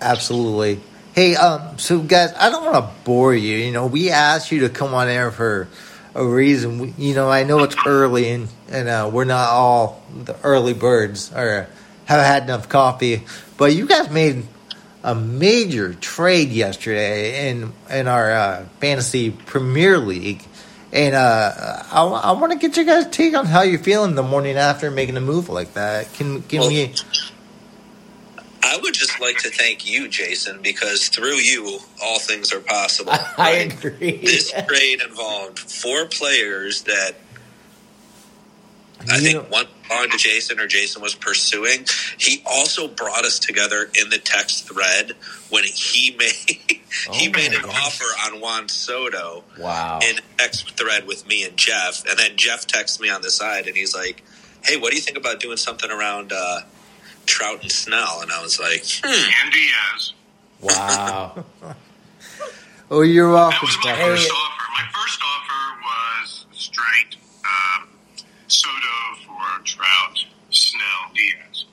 Absolutely. Hey, um, so guys, I don't want to bore you. You know, we asked you to come on air for a reason. We, you know, I know it's early and and uh, we're not all the early birds or have had enough coffee, but you guys made a major trade yesterday in in our uh, fantasy Premier League. And uh, I, I want to get you guys' take on how you're feeling the morning after making a move like that. Can can Well, we? I I would just like to thank you, Jason, because through you, all things are possible. (laughs) I right? agree. This trade involved four players that I You think know- one belonged to Jason or Jason was pursuing. He also brought us together in the text thread when he (laughs) made he Oh made an gosh. offer on Juan Soto wow. in a text thread with me and Jeff, and then Jeff texts me on the side and he's like, "Hey, what do you think about doing something around uh, Trout and Snell?" And I was like, hmm. And Diaz. Wow. (laughs) Oh, you're That welcome, was my Stephanie. first offer. My first offer was straight um, Soto for Trout, Snell, Diaz.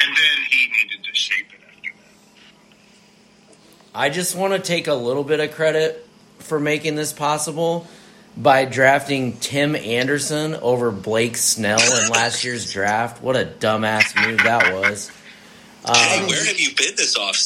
And then he needed to shape it after that. I just want to take a little bit of credit for making this possible by drafting Tim Anderson over Blake Snell in last (laughs) year's draft. What a dumbass move that was. "Hey, Um, where have you been this off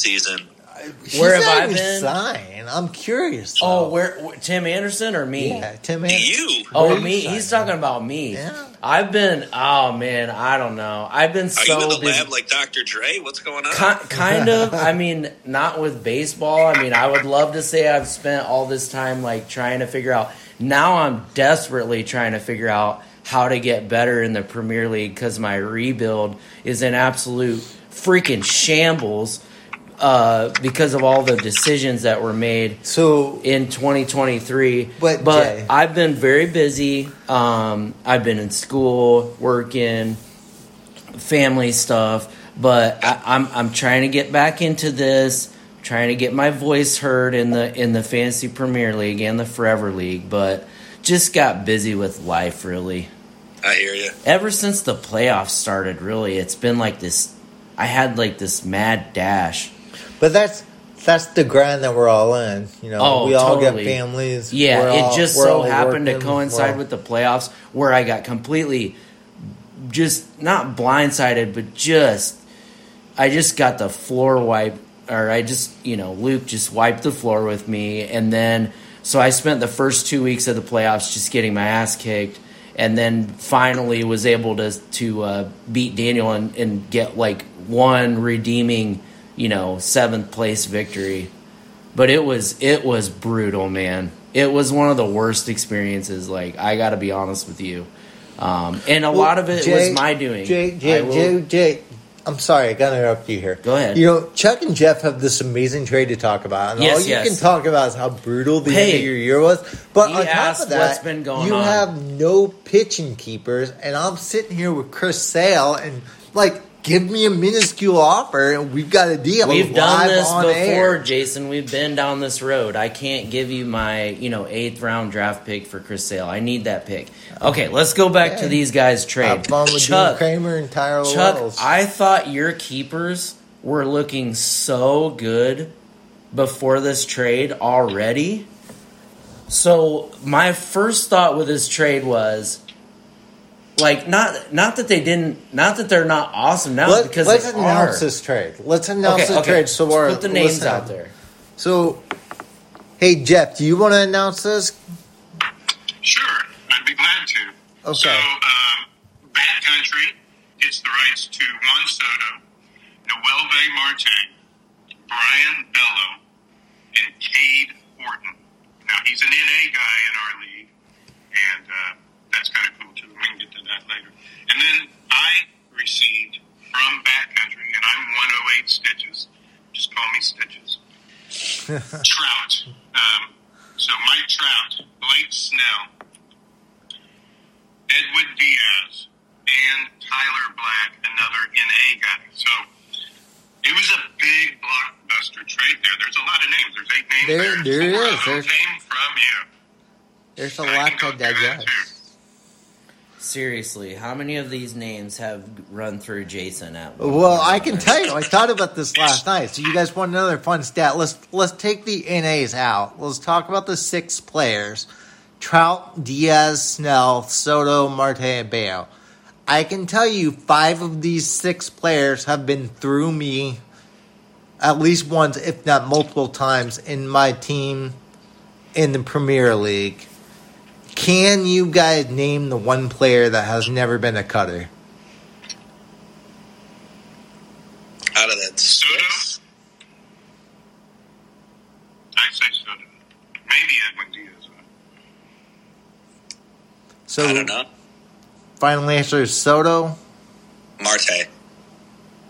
season?" He Where have I been? signed. I'm curious. oh, though. where, where Tim Anderson or me? Yeah, Tim Anderson. You Oh, Where me. you He's talking about me. Yeah. I've been. Oh man, I don't know. I've been are so you in the busy. lab like Dr. Dre? What's going on? Ki- kind of. I mean, not with baseball. I mean, I would love to say I've spent all this time like trying to figure out. Now I'm desperately trying to figure out how to get better in the Premier League because my rebuild is an absolute freaking shambles uh, because of all the decisions that were made So in 2023. But, Jay- I've been very busy. Um, I've been in school, working, family stuff. But I, I'm I'm trying to get back into this, trying to get my voice heard in the in the fantasy Premier League and the Forever League. But just got busy with life, really. I hear you. Ever since the playoffs started, really, it's been like this. I had like this mad dash. But that's that's the grind that we're all in. You know, Oh, we all totally. get families. Yeah, We're it all- just so happened to coincide with the playoffs where I got completely just not blindsided, but just I just got the floor wiped, or I just, you know, Luke just wiped the floor with me and then so I spent the first 2 weeks of the playoffs just getting my ass kicked and then finally was able to to uh, beat Daniel and, and get like one redeeming, you know, seventh place victory but it was it was brutal man it was one of the worst experiences like i gotta be honest with you um, and a Well, lot of it Jay- was my doing Jay, Jay, will- Jay, Jay, I'm sorry, I gotta interrupt you here. Go ahead. You know, Chuck and Jeff have this amazing trade to talk about, and Yes, all you yes. can talk about is how brutal the Hey, end of your year was. But on top of that, what's been going you on. have no pitching keepers, and I'm sitting here with Chris Sale, and like, give me a minuscule offer, and we've got a deal. we've done this before air. jason we've been down this road i can't give you my you know eighth round draft pick for chris sale i need that pick okay let's go back to these guys trade Have fun with chuck Kramer and Tyler Chuck, Wells. I thought your keepers were looking so good before this trade already. So my first thought with this trade was like not not that they didn't not that they're not awesome now Let, because let's they announce are. this trade. Let's announce Okay, the okay. trade. So Let's we're put the names listen. out there. So, hey Jeff, do you want to announce this? Sure, I'd be glad to. Okay. So, um, Bat Country gets the rights to Juan Soto, Noel Bay Marte, Brayan Bello, and Cade Horton. Now, he's an NA guy in our league, and uh, that's kind of cool too. We can get to that later. And then I received from Bat Country, and I'm 108 Stitches. Just call me Stitches. (laughs) Trout. Um, so Mike Trout, Blake Snell, Edwin Diaz, and Tyler Black, another NA guy. So it was a big blockbuster trade there. There's a lot of names. There's eight names There- there. there is. There's- came from you. There's a I lot to digest. Seriously, how many of these names have run through Jason at Well, I can tell you, I thought about this last night. So you guys want another fun stat? Let's let's take the NAs out. Let's talk about the six players: Trout, Diaz, Snell, Soto, Marte, and Bello. I can tell you, five of these six players have been through me at least once, if not multiple times, in my team in the Premier League. Can you guys name the one player that has never been a cutter? Out of that Soto, I say Soto. Maybe Edwin Diaz. So I don't know. Final answer is Soto. Marte.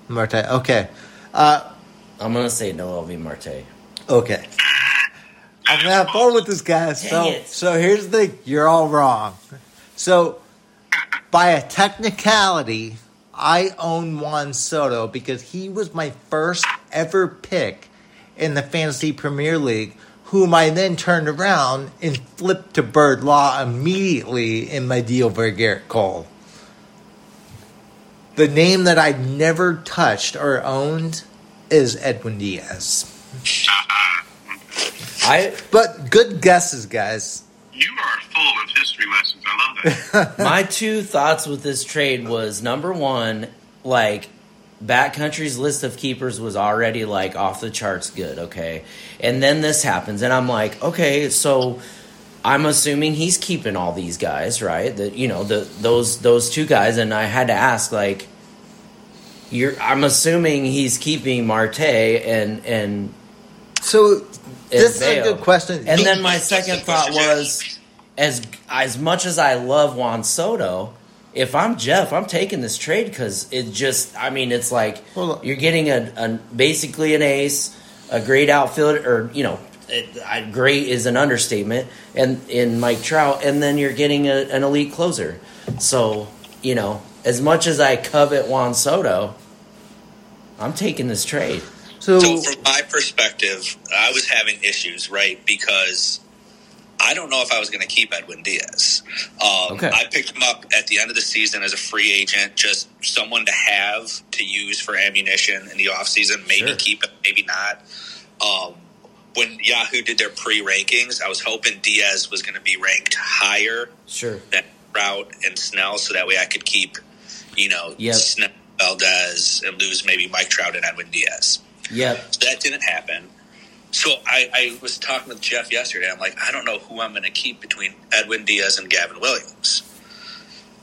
Marte. Okay. Uh, I'm gonna say no. I'll be Marte. Okay. I'm gonna have fun with this guy. So, Dang it. so here's the thing: you're all wrong. So, by a technicality, I own Juan Soto because he was my first ever pick in the fantasy Premier League, whom I then turned around and flipped to Bird Law immediately in my deal for Gerrit Cole. The name that I've never touched or owned is Edwin Diaz. (laughs) I But good guesses, guys. You are full of history lessons. I love that. (laughs) my two thoughts with this trade was number one, like Bat Country's list of keepers was already like off the charts good, okay? And then this happens, and I'm like, okay, so I'm assuming he's keeping all these guys, right? That you know, the those those two guys, and I had to ask, like, you're I'm assuming he's keeping Marte and and So this is a good question. And then my second thought was, as as much as I love Juan Soto, if I'm Jeff, I'm taking this trade because it just, I mean, it's like you're getting a, a basically an ace, a great outfielder, or you know, it, I, great is an understatement, and in Mike Trout, and then you're getting a, an elite closer. So you know, as much as I covet Juan Soto, I'm taking this trade. So, So from my perspective, I was having issues, right? Because I don't know if I was going to keep Edwin Diaz. Um, Okay. I picked him up at the end of the season as a free agent, just someone to have to use for ammunition in the offseason. Maybe Sure. keep it, maybe not. Um, when Yahoo did their pre rankings, I was hoping Diaz was going to be ranked higher Sure. than Trout and Snell, so that way I could keep, you know, Yep. Snell, Valdez, and lose maybe Mike Trout and Edwin Diaz. Yep. That didn't happen. So I, I was talking with Jeff yesterday. I'm like, I don't know who I'm going to keep between Edwin Diaz and Gavin Williams.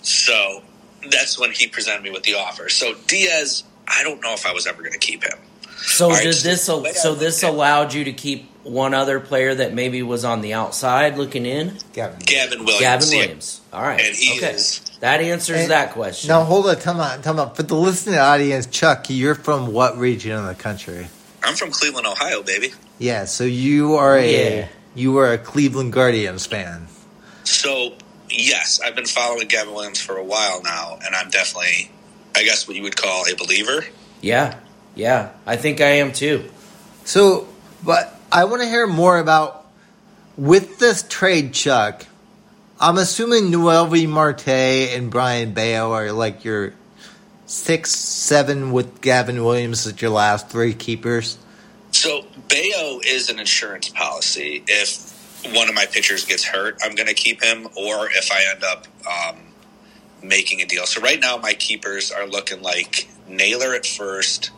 So that's when he presented me with the offer. So Diaz, I don't know if I was ever going to keep him. So All right, did so this? the way I So uh, this at- allowed you to keep one other player that maybe was on the outside looking in. Gavin. Gavin Williams. Gavin yeah. Williams. All right. And he okay. is- That answers And- that question. Now hold on, time out, time out. For the listening audience, Chuck, you're from what region of the country? I'm from Cleveland, Ohio, baby. Yeah, so you are a Yeah. you are a Cleveland Guardians fan. So yes, I've been following Gavin Williams for a while now, and I'm definitely, I guess, what you would call a believer. Yeah. Yeah. I think I am too. So, but I want to hear more about with this trade, Chuck. I'm assuming Noelvi Marte and Brayan Bello are like your six, seven with Gavin Williams as your last three keepers. So Bello is an insurance policy. If one of my pitchers gets hurt, I'm going to keep him, or if I end up um, making a deal. So right now, my keepers are looking like Naylor at first,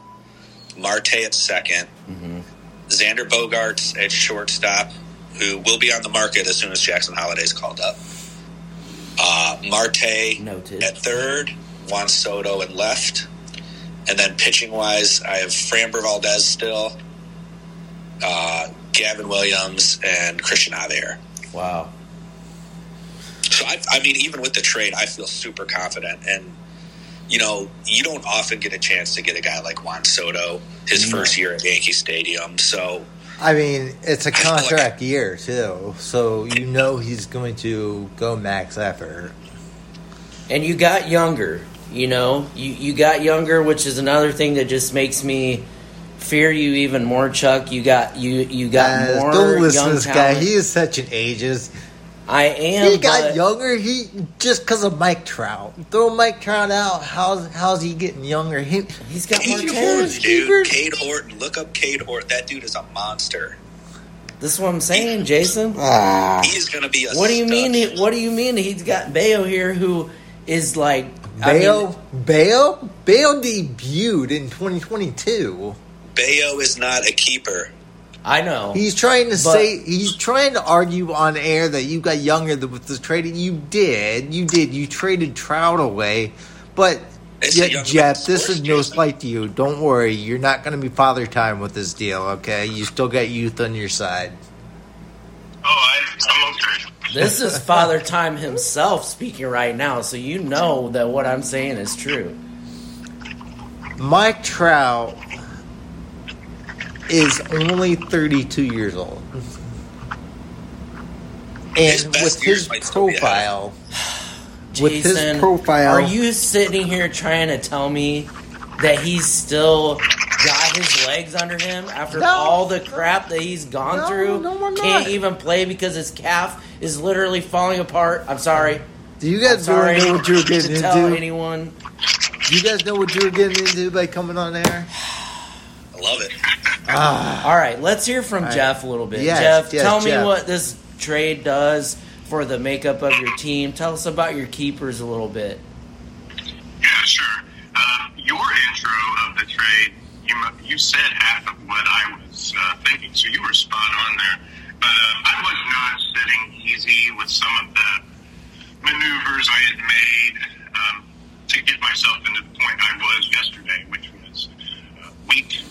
Marte at 2nd Xander Bogaerts at shortstop, who will be on the market as soon as Jackson Holliday's called up. Uh, Marte Noted. at third, Juan Soto at left. And then pitching wise, I have Framber Valdez still, uh, Gavin Williams, and Cristian Javier. Wow. So I, I mean, even with the trade, I feel super confident. And you know, you don't often get a chance to get a guy like Juan Soto his No. first year at Yankee Stadium. So I mean, it's a feel like- contract year too, so you know he's going to go max effort. And you got younger. You know, you you got younger, which is another thing that just makes me fear you even more, Chuck. You got you you got Guys, more don't listen young to this talent. guy. He is such an ageist. I am. he got but- younger. He just because of Mike Trout. Throw Mike Trout out. How's how's he getting younger? He, He's got more Cade Marquez, Horton, talent. dude, Keepers. Cade Horton. Look up Cade Horton. That dude is a monster. This is what I'm saying, Jason. ah, He is going to be a. What do you mean? he- What do you mean? He's got Bello here, who is like I Bello, mean, Bello, Bello debuted in 2022. Bello is not a keeper. I know. He's trying to But- say he's trying to argue on air that you got younger th- with the trading. You did, you did. You traded Trout away, but It's yeah, Jeff, this is no slight to you. Don't worry, you're not going to be father time with this deal. Okay, you still got youth on your side. Oh, I, I'm okay. This is Father Time himself speaking right now, so you know that what I'm saying is true. Mike Trout is only 32 years old. And best with his might still profile, With his profile- are you sitting here trying to tell me that he's still got his legs under him after No. all the crap that he's gone No, through? no, I'm Can't not. even play because his calf is literally falling apart. I'm sorry. do you guys sorry really know what you were (laughs) to getting tell into? anyone. Do you guys know what you were getting into by coming on air? I love it. Ah, All right, let's hear from All right. Jeff a little bit. Yes, Jeff, yes, tell me what this trade does for the makeup of your team. Tell us about your keepers a little bit. Yeah, sure. Uh, your intro of the trade, you you said half of what I was uh, thinking, so you were spot on there. But uh, I was not sitting easy with some of the maneuvers I had made um, to get myself into the point I was yesterday, which was uh, weak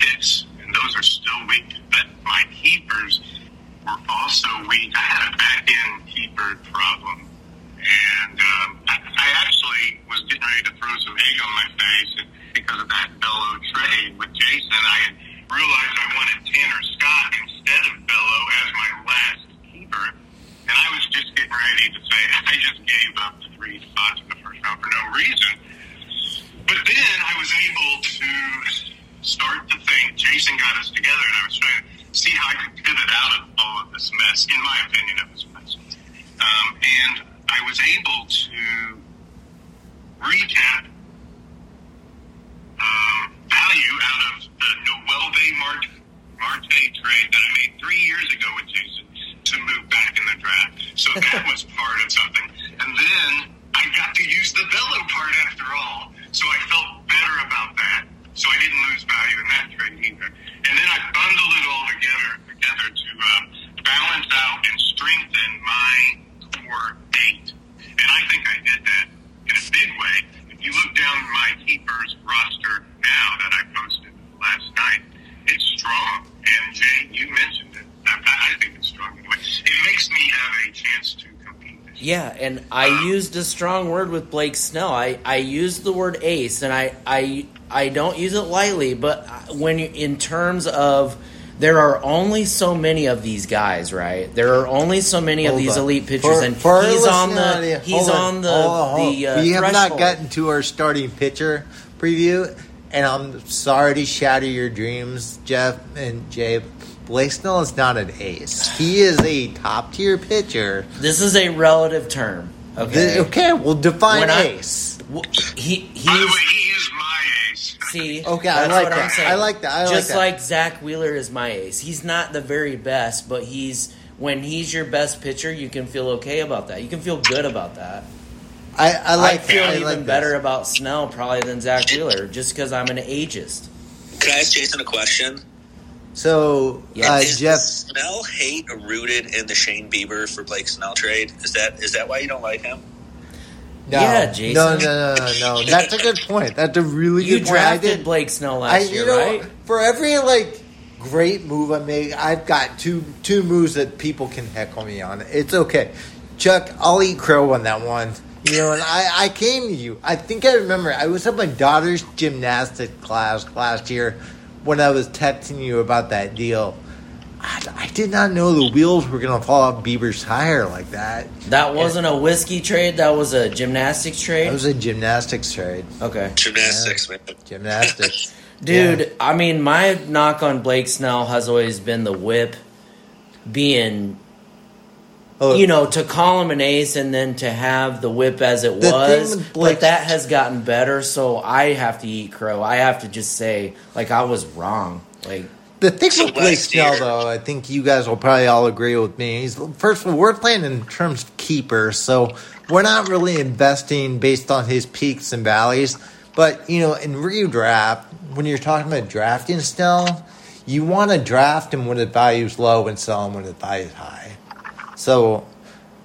picks, and those are still weak. But my keepers were also weak. I had a back end keeper problem and um, I, I actually was getting ready to throw some egg on my face and because of that Bello trade with Jason. I had realized I wanted Tanner Scott instead of Bello as my last keeper, and I was just getting ready to say (laughs) I just gave up three spots in the first round for no reason. But then I was able to start to think. Jason got us together, and I was trying to see how I could pivot out of all of this mess. In my opinion, it was a mess. Um, and I was able to recap um, value out of the Noelvi Marte, Marte trade that I made three years ago with Jason to move back in the draft. So that was (laughs) part of something. And then I got to use the Bello part after all. So I felt better about that. So I didn't lose value in that trade either. And then I bundled it all together together to um, balance out and strengthen my core eight. And I think I did that in a big way. If you look down my keepers roster now that I posted last night, it's strong. And Jay, you mentioned it. I, I think it's strong anyway. It makes me have a chance to. Yeah, and I used a strong word with Blake Snell. I, I used the word ace, and I, I I don't use it lightly, but when you, in terms of there are only so many of these guys, right? There are only so many of these on. elite pitchers, For- and for he's on the he's hold on the hold on, hold the uh, we have not gotten to our starting pitcher preview, and I'm sorry to shatter your dreams, Jeff and Jay. Blake Snell is not an ace. He is a top tier pitcher. This is a relative term. Okay. Th- Okay, we'll define When I- ace. W- He By the way, he is my ace. see. Okay, I that's like what I'm that. I like that. I like Just that. like Zack Wheeler is my ace. He's not the very best, but he's when he's your best pitcher, you can feel okay about that. You can feel good about that. I, I like I feel I even like better about Snell probably than Zack Wheeler, just because I'm an ageist. Can I ask Jason a question? So, Yeah, uh, is Jeff, the Snell hate rooted in the Shane Bieber for Blake Snell trade? Is that is that why you don't like him? no, Yeah, Jason. no, no, no, no, no. That's a good point. That's a really You good point. I drafted did- Blake Snell I, last you year, know, right? for every like great move I make, I've got two two moves that people can heckle me on. It's okay, Chuck. I'll eat crow on that one. You know, and I, I came to you. I think I remember. I was at my daughter's gymnastics class last year when I was texting you about that deal. I, I did not know the wheels were going to fall off Bieber's tire like that. That wasn't a whiskey trade. That was a gymnastics trade. That was a gymnastics trade. okay. Gymnastics, man. Gymnastics. (laughs) Dude, Yeah. I mean, my knock on Blake Snell has always been the whip being, Oh, you know, to call him an ace and then to have the whip as it was. thing Blake- But that has gotten better, so I have to eat crow. I have to just say, like, I was wrong. Like, The thing So with Blake Snell, though, I think you guys will probably all agree with me. Is first of all, we're playing in terms of keepers, so we're not really investing based on his peaks and valleys. But you know, in redraft, when you're talking about drafting Snell, you want to draft him when the value's low and sell him when the value's high. So,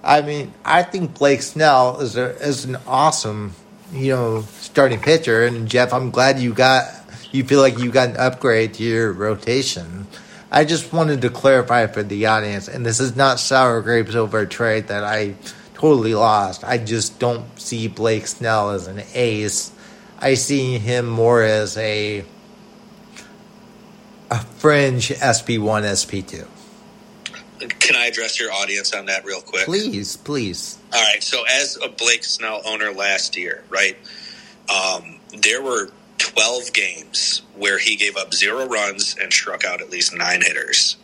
I mean, I think Blake Snell is a, is an awesome, you know, starting pitcher. And Jeff, I'm glad you got you feel like you got an upgrade to your rotation. I just wanted to clarify for the audience, and this is not sour grapes over a trade that I totally lost. I just don't see Blake Snell as an ace. I see him more as a a fringe SP one, SP two. Can I address your audience on that real quick? Please, please. All right. So, as a Blake Snell owner last year, right, um, there were 12 games where he gave up zero runs and struck out at least nine hitters.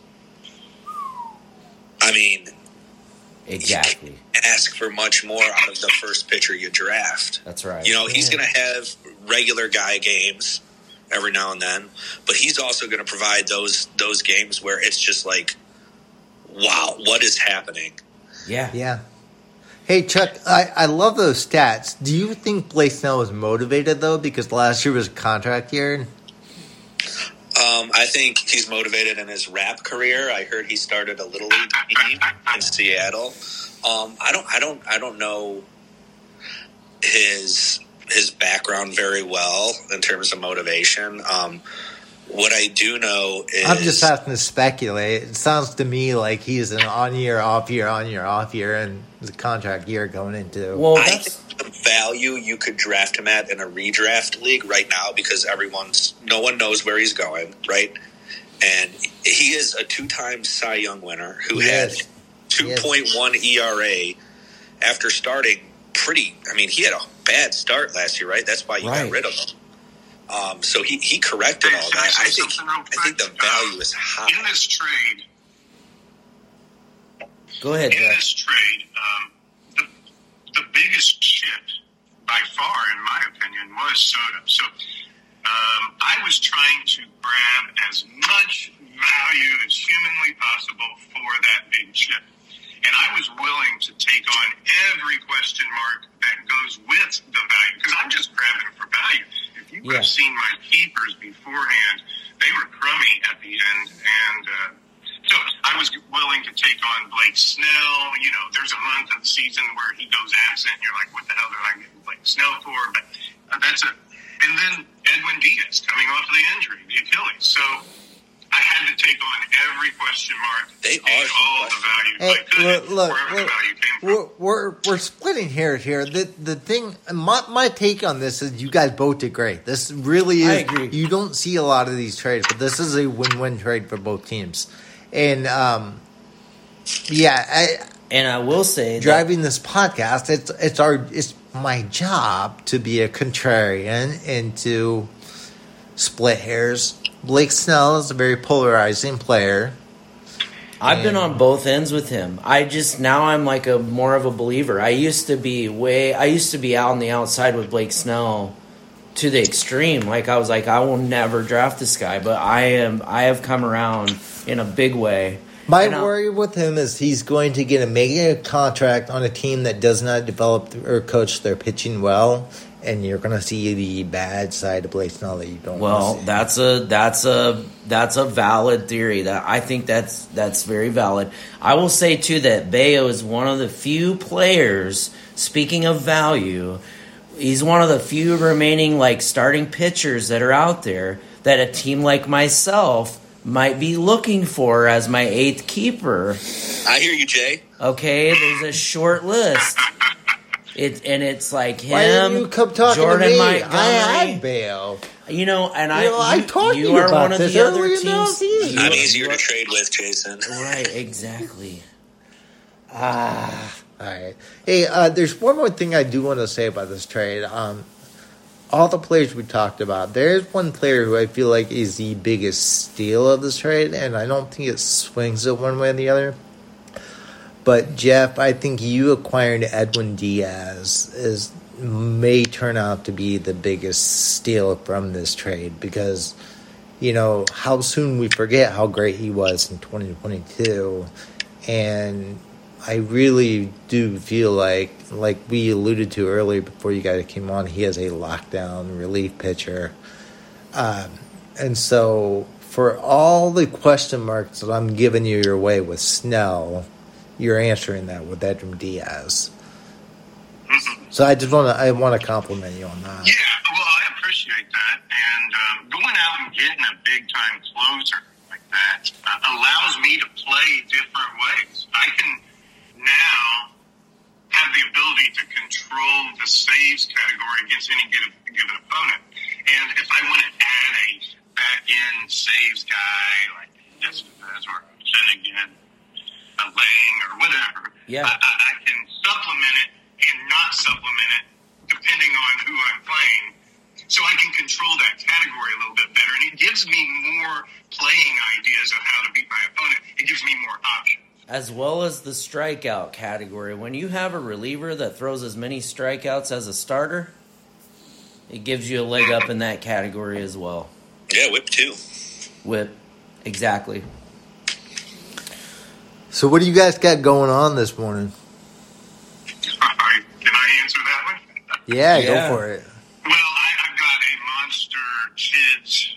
I mean, Exactly. you can't ask for much more out of the first pitcher you draft. That's right. You know, he's going to have regular guy games every now and then, but he's also going to provide those those games where it's just like, wow, what is happening? Yeah. Yeah. Hey Chuck, I, I love those stats. Do you think Blake Snell was motivated though because last year was a contract year? Um, I think he's motivated in his rap career. I heard he started a little league team in Seattle. Um, I don't, I don't, I don't know his his background very well in terms of motivation. Um, what I do know is I'm just having to speculate. It sounds to me like he's an on year, off year, on year, off year, and the contract year going into. Well, I that's think the value you could draft him at in a redraft league right now because everyone's no one knows where he's going, right? And he is a two-time Cy Young winner who He had 2.1 ERA after starting pretty. I mean, he had a bad start last year, right? That's why you Right. got rid of him. Um, so he, he corrected Hey, all that. I think I think the value is high. In this trade, go ahead, in Jeff. this trade, um, the, the biggest shift by far, in my opinion, was Soto. So um, I was trying to grab as much value as humanly possible for that big chip. And I was willing to take on every question mark that goes with the value because I'm just grabbing for value. If you would have seen my keepers beforehand, they were crummy at the end. And uh, so I was willing to take on Blake Snell. You know, there's a month of the season where he goes absent. And you're like, what the hell did I get Blake Snell for? But uh, that's a. And then Edwin Diaz coming off of the injury, the Achilles. So I had to take on every question mark. They and are all the value Hey, I look, look, wherever look, the value came from. we're, we're we're splitting hairs here. The the thing, my my take on this is you guys both did great. This really is. I agree. You don't see a lot of these trades, but this is a win win trade for both teams. And um, yeah, I, And I will say, that, driving this podcast, it's it's our it's my job to be a contrarian and to split hairs. Blake Snell is a very polarizing player. I've been on both ends with him. I just now I'm like a more of a believer. I used to be way. I used to be out on the outside with Blake Snell to the extreme. Like I was like, I will never draft this guy. But I am. I have come around in a big way. My And worry with him is he's going to get a mega contract on a team that does not develop or coach their pitching well, and you're going to see the bad side of Blake Snell that you don't. Well, see. that's a that's a that's a valid theory. That I think that's that's very valid. I will say too that Bello is one of the few players. Speaking of value, he's one of the few remaining like starting pitchers that are out there that a team like myself might be looking for as my eighth keeper. I hear you, Jay. Okay, there's a short list. It and it's like him, Why didn't you come talking Jordan to me? Montgomery. I had Bello. You know, and I, You know, I you, you you are about one of this the other earlier in teams. you I'm easier to trade with, Jason. Right, exactly. Ah, all right. Hey, uh, there's one more thing I do want to say about this trade. Um, all the players we talked about, there's one player who I feel like is the biggest steal of this trade, and I don't think it swings it one way or the other. But Jeff, I think you acquiring Edwin Diaz is may turn out to be the biggest steal from this trade because you know how soon we forget how great he was in 2022 and I really do feel like like we alluded to earlier before you guys came on he is a lockdown relief pitcher. Um, and so for all the question marks that I'm giving you your way with Snell you're answering that with Edwin Diaz so I just want to I want to compliment you on that Yeah, well, I appreciate that. And um, going out and getting a big time closer like that uh, allows me to play different ways. I can now have the ability to control the saves category against any given, given opponent. And if I want to add a back end saves guy like Estevez or Finnegan, a Lang or whatever, Yeah. I, I I can supplement it and not supplement it depending on who I'm playing. So I can control that category a little bit better. And it gives me more playing ideas of how to beat my opponent. It gives me more options. as well as the strikeout category. When you have a reliever that throws as many strikeouts as a starter, it gives you a leg up in that category as well. Yeah, whip two. Whip, exactly. So what do you guys got going on this morning? Can I answer that one? Yeah, Yeah. go for it. Well, I, I've got a monster kids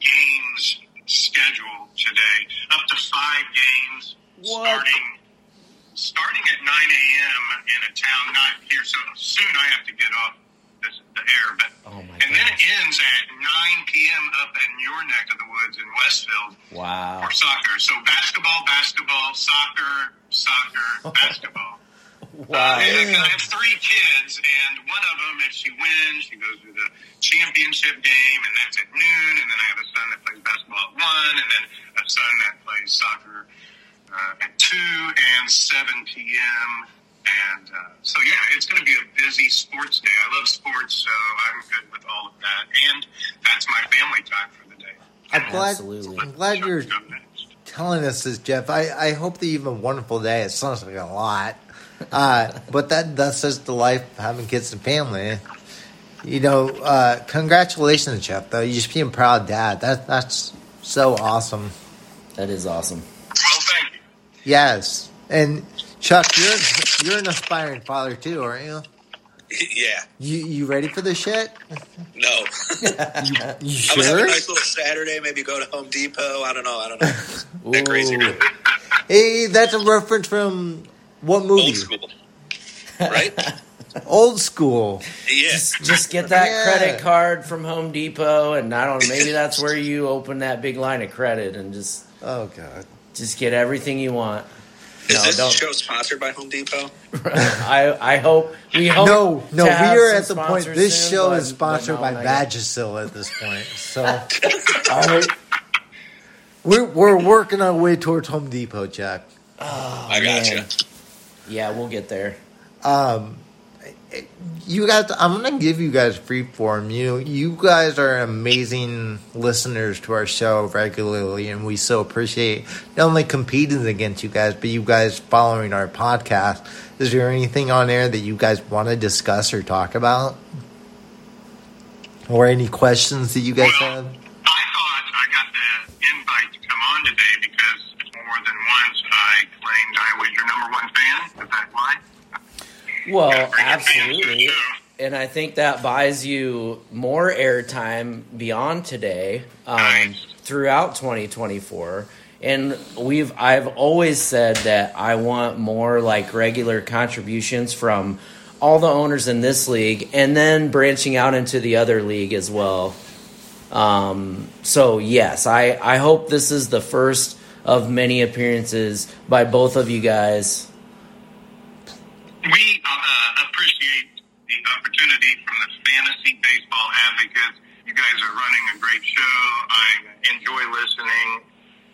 games schedule today, up to five games, What? starting starting at 9 a.m. in a town not here so soon. I have to get off this, the air, but Oh my and then it ends at 9 p.m. up in your neck of the woods in Westfield Wow. for soccer. So basketball, basketball, soccer, soccer, (laughs) basketball. Wow. Uh, I have three kids, and one of them, if she wins, she goes to the championship game, and that's at noon. And then I have a son that plays basketball at one, and then a son that plays soccer uh, at two and seven p.m. And uh, so, yeah, it's going to be a busy sports day. I love sports, so I'm good with all of that, and that's my family time for the day. I'm glad. Absolutely. I'm glad you're telling us this, Jeff. I, I hope that you have a wonderful day. It sounds like a lot, uh, (laughs) but that that's just the life of having kids and family. You know, uh, congratulations, Jeff. Though you just being a proud dad. That that's so awesome. That is awesome. Well, thank you. Yes, and Chuck, you're you're an aspiring father too, aren't you? yeah. You you ready for this shit? No. (laughs) You I'm gonna have a nice little Saturday. Maybe go to Home Depot. I don't know. I don't know. (laughs) Bit crazy. Ooh. Hey, that's a reference from what movie? Old school, right? (laughs) Old school. Yeah. Just, just get that Yeah. credit card from Home Depot, and I don't know, maybe that's where you open that big line of credit and just Oh God. just get everything you want. Is No, this don't. show sponsored by Home Depot? (laughs) I I hope we hope. No, no, to we are at the point. This soon, show but- is sponsored no, by not. Vagisil at this point. So, (laughs) all right, we're we're working our way towards Home Depot, Jack. I got you. Yeah, we'll get there. Um, you guys, I'm gonna give you guys free form. You you guys are amazing listeners to our show regularly, and we so appreciate not only competing against you guys, but you guys following our podcast. Is there anything on air that you guys want to discuss or talk about, or any questions that you guys Well, have? I thought I got the invite to come on today because more than once I claimed I was your number one fan. Is that why? Well, absolutely. And I think that buys you more airtime beyond today um, throughout 2024. And we've I've always said that I want more like regular contributions from all the owners in this league, and then branching out into the other league as well. Um, so yes, I I hope this is the first of many appearances by both of you guys. We uh, appreciate the opportunity from the Fantasy Baseball Advocates. You guys are running a great show. I enjoy listening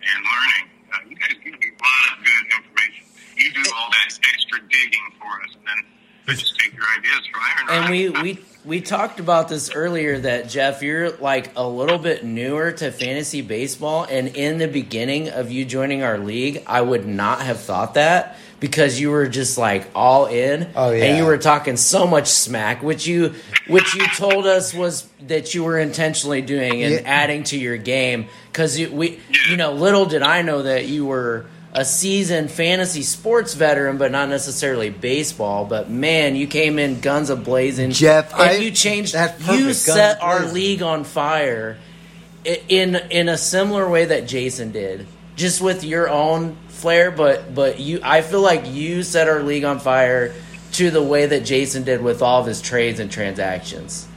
and learning. Uh, you guys give me a lot of good information. You do all that extra digging for us, and then I just take your ideas from there. And run we we we talked about this earlier that Jeff, you're like a little bit newer to fantasy baseball, and in the beginning of you joining our league, I would not have thought that because you were just like all in, Oh, and you were talking so much smack, which you which you told us was that you were intentionally doing and Yeah. adding to your game. Because we you know little did I know that you were a seasoned fantasy sports veteran, but not necessarily baseball. But man, you came in guns a blazing, Jeff, and I- you changed. that's You set our league on fire i- in in a similar way that Jason did, just with your own flair. But but you, I feel like you set our league on fire to the way that Jason did with all of his trades and transactions.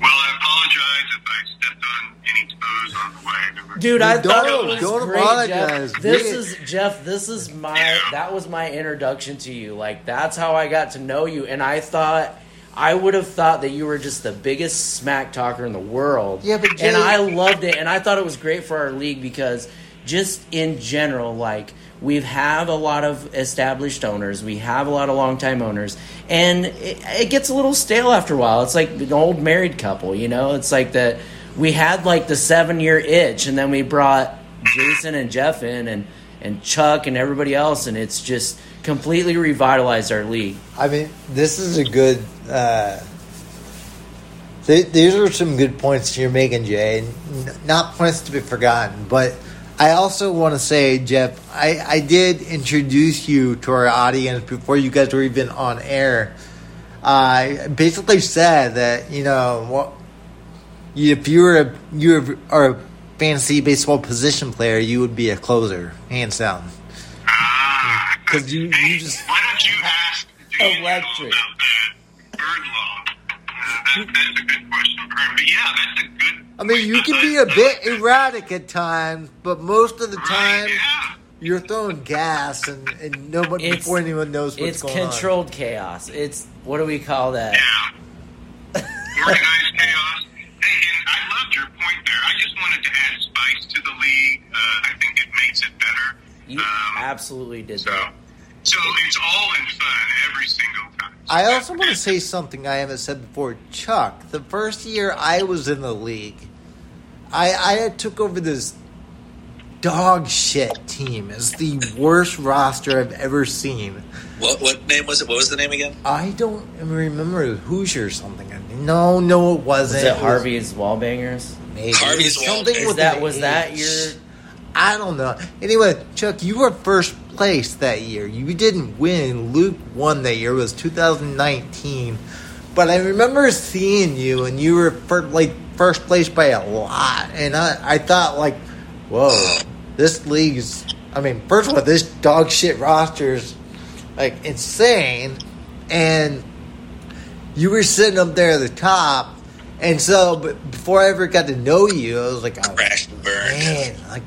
Well, I apologize if I stepped on any toes on the way. There were Dude, I Don't- thought it was don't great, apologize. Jeff. This We- is Jeff. This is my. That was my introduction to you. Like that's how I got to know you. And I thought I would have thought that you were just the biggest smack talker in the world. Yeah, but Jay- and I loved it. And I thought it was great for our league because just in general, like we have a lot of established owners, we have a lot of longtime owners, and it, it gets a little stale after a while. It's like an old married couple, you know. It's like that we had like the seven year itch, and then we brought Jason and Jeff in, and and Chuck and everybody else, and it's just completely revitalized our league. I mean, this is a good. Uh, th- these are some good points you're making, Jay. Not points to be forgotten, but I also want to say, Jeff, I, I did introduce you to our audience before you guys were even on air. I basically said that you know what, if you were a you are a fantasy baseball position player, you would be a closer, hands down. Ah, 'Cause you- you Hey, just- Why don't you ask Electric. about that bird law? Uh, that, that's a good question. But yeah, that's a good. I mean, you can be a bit erratic at times, but most of the time Right, yeah. you're throwing gas, and, and nobody It's- before anyone knows what's It's going on. controlled chaos. It's what do we call that? Yeah. Organized chaos. Hey, and I loved your point there. I just wanted to add spice to the league. Uh, I think it makes it better. You Um, absolutely did so, that. So it's all in fun every single time. I also want to say something I haven't said before. Chuck, the first year I was in the league, I I took over this dog shit team. It's the worst roster I've ever seen. What what name was it? What was the name again? I don't remember Hoosier or something. No, no, it wasn't. Was it was Harvey's Wallbangers? Maybe. Harvey's something Wallbangers. with that an was that your I don't know. Anyway, Chuck, you were first place that year. You didn't win. Luke won that year. It was 2019. But I remember seeing you, and you were fir- like first place by a lot. And I, I thought, like, whoa, this league's. I mean, first of all, this dog shit roster's like insane. And you were sitting up there at the top. And so, but before I ever got to know you, I was like, oh, Crashed and burned. Man, like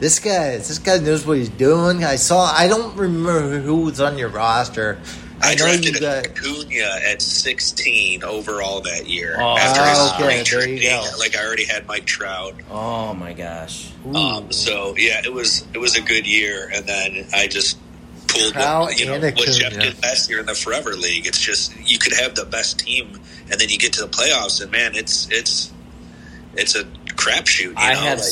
this guy, this guy knows what he's doing. I saw. I don't remember who was on your roster. I, know drafted you got. Acuna at 16 overall that year. Oh, after his okay, spring there you training. go. Like I already had Mike Trout. Oh my gosh. Um, so yeah, it was it was a good year, and then I just pulled Trout what, you know and what Acuna. Jeff did last year in the Forever League. It's just you could have the best team, and then you get to the playoffs, and man, it's it's it's a crapshoot. You I know, have like,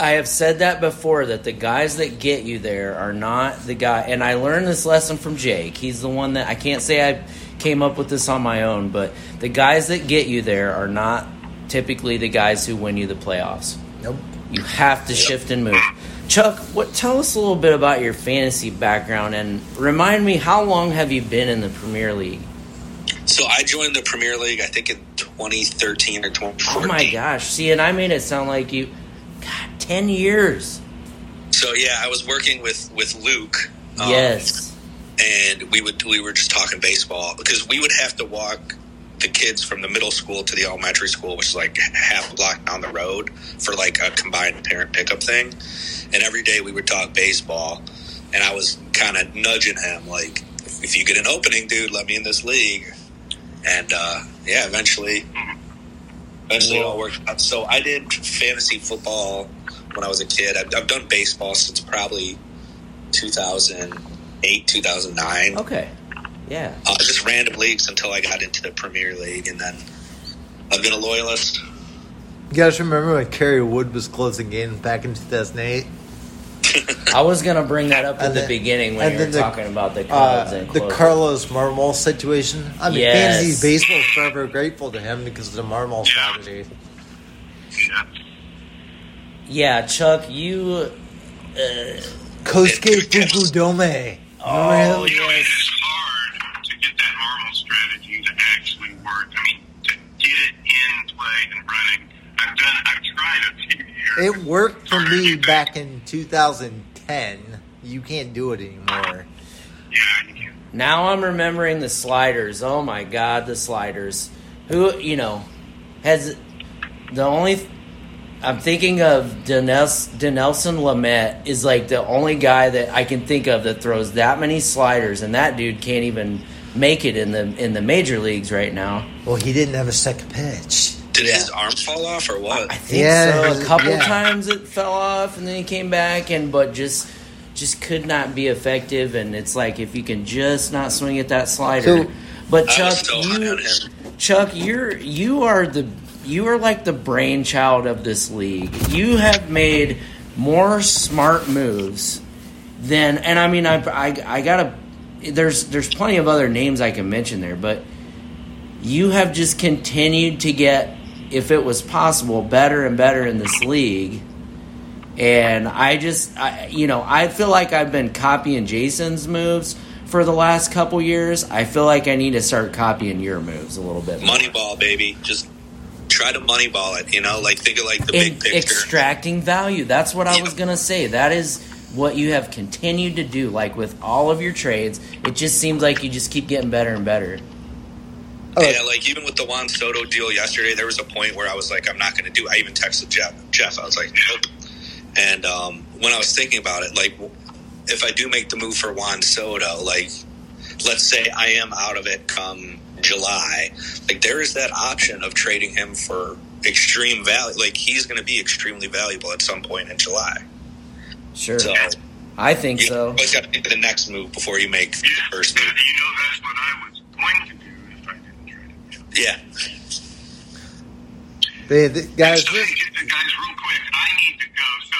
I have said that before that the guys that get you there are not the guy and I learned this lesson from Jake. He's the one that I can't say I came up with this on my own, but the guys that get you there are not typically the guys who win you the playoffs. Nope. You have to shift and move. Chuck, what tell us a little bit about your fantasy background and remind me how long have you been in the Premier League? so I joined the Premier League, I think in 2013 or 2014. Oh my gosh. See, and I made it sound like you God, 10 years. So yeah, I was working with with Luke. um, yes. and we would we were just talking baseball because we would have to walk the kids from the middle school to the elementary school, which is like half a block down the road for like a combined parent pickup thing. And every day we would talk baseball, and I was kind of nudging him like, "If you get an opening, dude, let me in this league." And uh, yeah, eventually, eventually it all worked out. So I did fantasy football when I was a kid. I've, I've done baseball since probably 2008, 2009 Okay. Yeah. uh, just random leagues until I got into the Premier League, and then I've been a loyalist. You guys remember when Kerry Wood was closing in back in 2008? (laughs) I was gonna bring that up at the then- beginning when you were the- talking about the Cubs Uh, and the. Carlos Marmol situation. I mean, Yes. fantasy baseball is forever grateful to him because of the Marmol Yeah. strategy. Yeah. Yeah, Chuck, you. Uh, Kosuke Fukudome. Oh, Remember him? You know, it yes. is hard to get that Marmol strategy to actually work. I mean, to get it in play and running. I've done. I've tried a few years. It worked for me back in 2010. You can't do it anymore. Yeah, now I'm remembering the sliders. Oh my God, the sliders. Who you know has the only I'm thinking of Denels, Dinelson Lamet is like the only guy that I can think of that throws that many sliders, and that dude can't even make it in the in the major leagues right now. Well, he didn't have a second pitch. Did Yeah. his arm fall off or what? I think Yeah, so. A couple yeah. times it fell off, and then he came back, and but just just could not be effective. And it's like if you can just not swing at that slider. So- but Chuck, so you. Chuck, you're you are the you are like the brainchild of this league. You have made more smart moves than, and I mean, I I, I gotta. There's there's plenty of other names I can mention there, but you have just continued to get, if it was possible, better and better in this league. And I just, I, you know, I feel like I've been copying Jason's moves for the last couple years. I feel like I need to start copying your moves a little bit. more. Moneyball, baby. Just try to moneyball it. You know, like think of like the big picture. extracting value. That's what I Yeah. was gonna say. That is what you have continued to do. Like with all of your trades, it just seems like you just keep getting better and better. Oh. Yeah, like even with the Juan Soto deal yesterday, there was a point where I was like, I'm not going to do. it. I even texted Jeff. Jeff, I was like, nope. And um, when I was thinking about it, like, if I do make the move for Juan Soto, like, let's say I am out of it come July, like there is that option of trading him for extreme value. Like he's going to be extremely valuable at some point in July. Sure, So I think so. you so. always got to think of the next move before you make the Yeah, first you move. know that's what I was going to do if I didn't trade him. Yeah. They, the, guys, So, this, guys, real quick, I need to go. So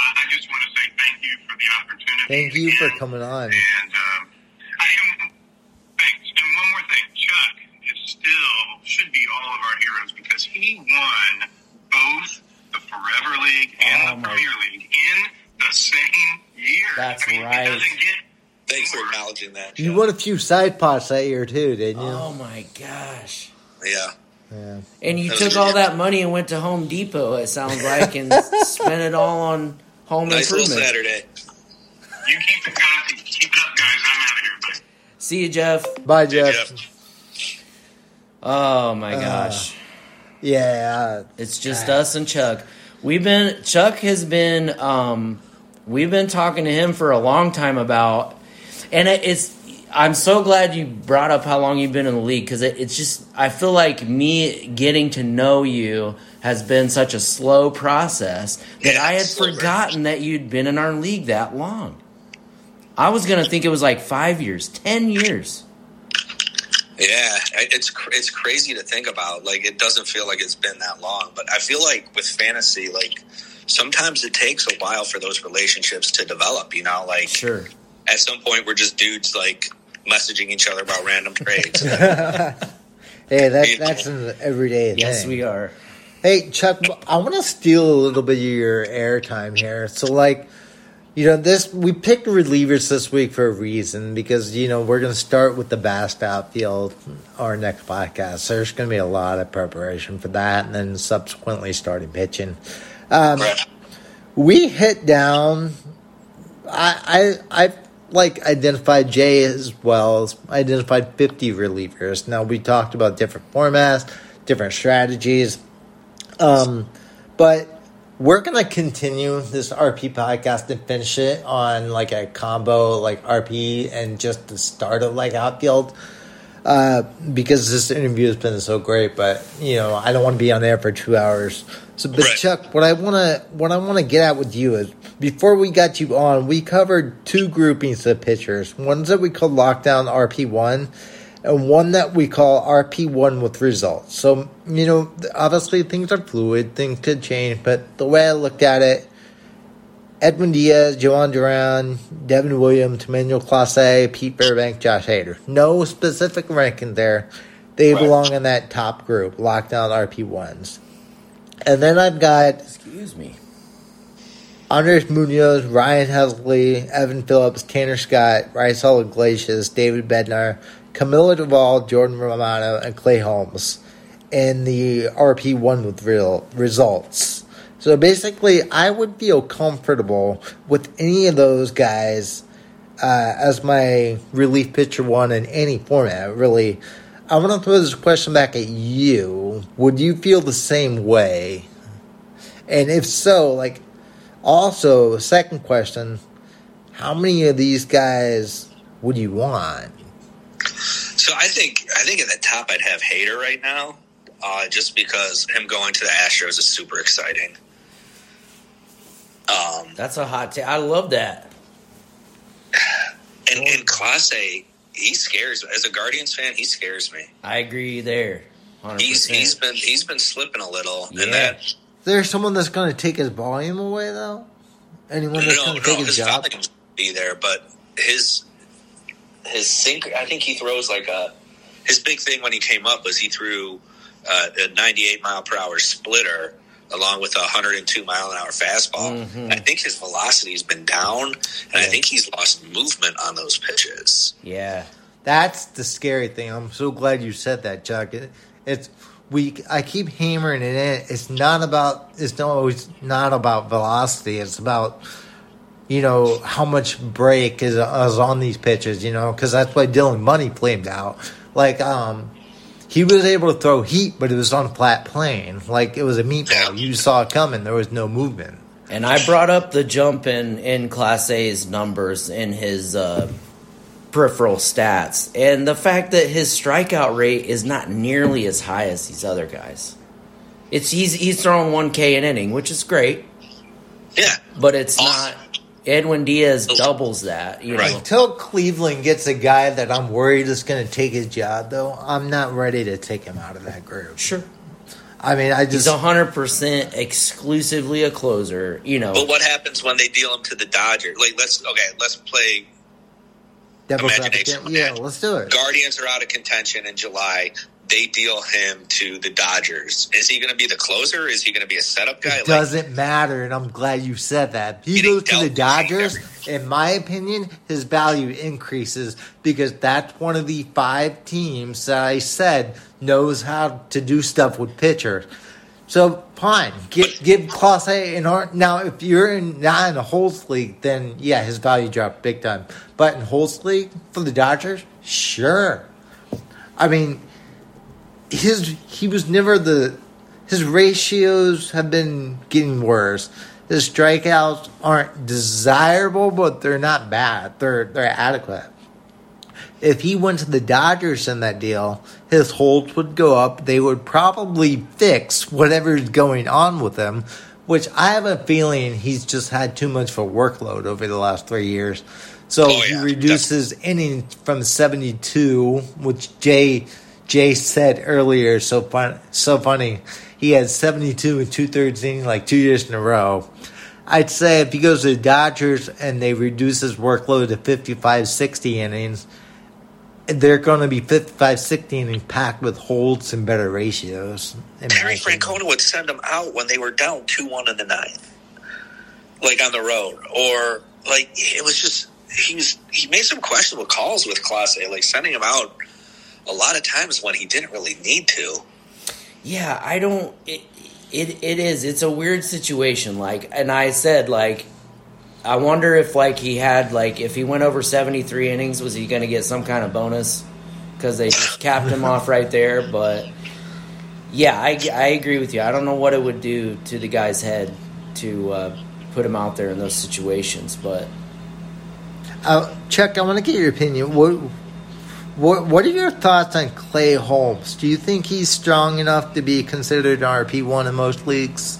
I, I just want to say thank you for the opportunity. thank you for coming on. And um, I am. Thanks. And one more thing, Chuck is still should be all of our heroes because he won both the Forever League and Oh, the my- Premier League in the same year. That's I mean, right. It get Thanks for acknowledging that. You won a few side pots that year too, didn't you? Oh my gosh! Yeah. Yeah. And you That took was- all that money and went to Home Depot. It sounds like and (laughs) spent it all on home Nice little improvement. Saturday. You keep it, guys. Keep it up, guys. I'm out of here. Bye. See you, Jeff. Bye, Hey, Jeff. Oh my Uh, gosh! Yeah. It's just us and Chuck. We've been Chuck has been um we've been talking to him for a long time about and it's I'm so glad you brought up how long you've been in the league because it, it's just I feel like me getting to know you has been such a slow process that Yeah, I had forgotten that you'd been in our league that long. I was gonna think it was like five years, ten years. Yeah, it's it's crazy to think about. Like, it doesn't feel like it's been that long, but I feel like with fantasy, like sometimes it takes a while for those relationships to develop. You know, like Sure. At some point we're just dudes like messaging each other about random trades. (laughs) Hey, that, that's an everyday thing. Yes, we are. Hey, Chuck, I want to steal a little bit of your airtime here. So, like, you know, this we picked relievers this week for a reason because you know we're going to start with the Bast outfield our next podcast. So there's going to be a lot of preparation for that, and then subsequently starting pitching. Um, we hit down. I I I like identified Jay as well as identified fifty relievers. Now we talked about different formats, different strategies, um, but we're gonna continue this RP podcast and finish it on like a combo like RP and just the start of like outfield. Uh, because this interview has been so great, but you know I don't want to be on there for two hours. So, but Right. Chuck, what I want to what I want to get at with you is before we got you on, we covered two groupings of pitchers. Ones that we call lockdown RP one, and one that we call RP one with results. So you know, obviously things are fluid, things could change, but the way I looked at it, Edwin Diaz, Jhoan Duran, Devin Williams, Emmanuel Clase, Pete Burbank, Josh Hader. No specific ranking there. They Right. belong in that top group, lockdown RP ones. And then I've got Excuse me. Andres Munoz, Ryan Helsley, Evan Phillips, Tanner Scott, Raisel Iglesias, David Bednar, Camilo Doval, Jordan Romano, and Clay Holmes in the RP1 with real results. So basically, I would feel comfortable with any of those guys uh, as my relief pitcher one in any format. Really, I want to throw this question back at you. Would you feel the same way? And if so, like, also, second question, how many of these guys would you want? So I think I think at the top I'd have Hader right now, uh, just because him going to the Astros is super exciting. Um, That's a hot take. I love that. and in Clase, he scares as a Guardians fan. He scares me. I agree there. 100%. He's he's been he's been slipping a little, Yeah. and that Is there someone that's going to take his volume away, though? Anyone that's no going no to take his his job? volume be there, but his his sink. I think he throws like a his big thing when he came up was he threw uh, a 98 mile per hour splitter along with a 102 mile an hour fastball. Mhm. I think his velocity has been down, and I think he's lost movement on those pitches. Yeah. That's the scary thing. I'm so glad you said that, Chuck. It, it's we. I keep hammering it in. It's not about. It's not always not about velocity. It's about you know how much break is, is on these pitches. You know because that's why Dylan Money flamed out. Like um, he was able to throw heat, but it was on a flat plane. Like it was a meatball. You saw it coming. There was no movement. And I brought up the jump in, in Clase's numbers in his uh, peripheral stats. And the fact that his strikeout rate is not nearly as high as these other guys. It's he's he's throwing one K an inning, which is great, Yeah, but it's Awesome. not Edwin Diaz oh. doubles that, you Right. know. Until Cleveland gets a guy that I'm worried is going to take his job, though, I'm not ready to take him out of that group. Sure. I mean, I He's just hundred percent exclusively a closer, you know. but what happens when they deal him to the Dodgers? Like, let's okay, let's play devil's imagination. advocate. Yeah, let's do it. Guardians are out of contention in July. They deal him to the Dodgers. Is he going to be the closer? Is he going to be a setup guy? It doesn't matter, and I'm glad you said that. He goes to the Dodgers. In my opinion, his value increases because that's one of the five teams that I said knows how to do stuff with pitchers. So fine, give give Clase an art. Now, if you're in not in a holds league, then yeah, his value dropped big time. But in holds league for the Dodgers, sure. I mean, his he was never the his ratios have been getting worse. His strikeouts aren't desirable, but they're not bad. They're they're adequate. If he went to the Dodgers in that deal, his holds would go up. They would probably fix whatever's going on with him, which I have a feeling he's just had too much of a workload over the last three years. So Oh, he yeah, reduces innings from seventy two, which Jay Jay said earlier. So fun, so funny. He had seventy two and two thirds inning like two years in a row. I'd say if he goes to the Dodgers and they reduce his workload to 55, 60 innings, they're going to be 55, 60 innings packed with holds and better ratios. Terry. Francona would send them out when they were down two one in the ninth, like on the road, or like it was just he was he made some questionable calls with Clase, like sending him out a lot of times when he didn't really need to. Yeah, I don't. It, it it is. It's a weird situation. Like, and I said like, I wonder if like he had like if he went over seventy three innings, was he going to get some kind of bonus? Because they just capped him off right there. But yeah, I I agree with you. I don't know what it would do to the guy's head to uh, put him out there in those situations, but Uh, Chuck, I want to get your opinion. What, what, what are your thoughts on Clay Holmes? Do you think he's strong enough to be considered an RP one in most leagues?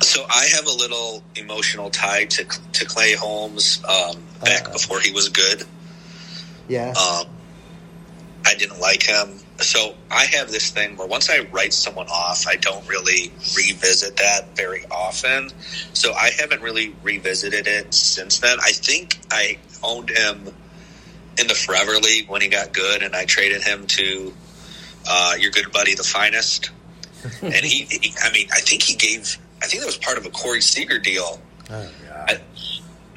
So I have a little emotional tie to to Clay Holmes um, back Uh. before he was good. Yeah. Um, I didn't like him. So I have this thing where once I write someone off, I don't really revisit that very often. So I haven't really revisited it since then. I think I owned him in the Forever League when he got good, and I traded him to uh, your good buddy, the Finest. (laughs) and he, he, I mean, I think he gave, I think that was part of a Corey Seager deal. oh. I,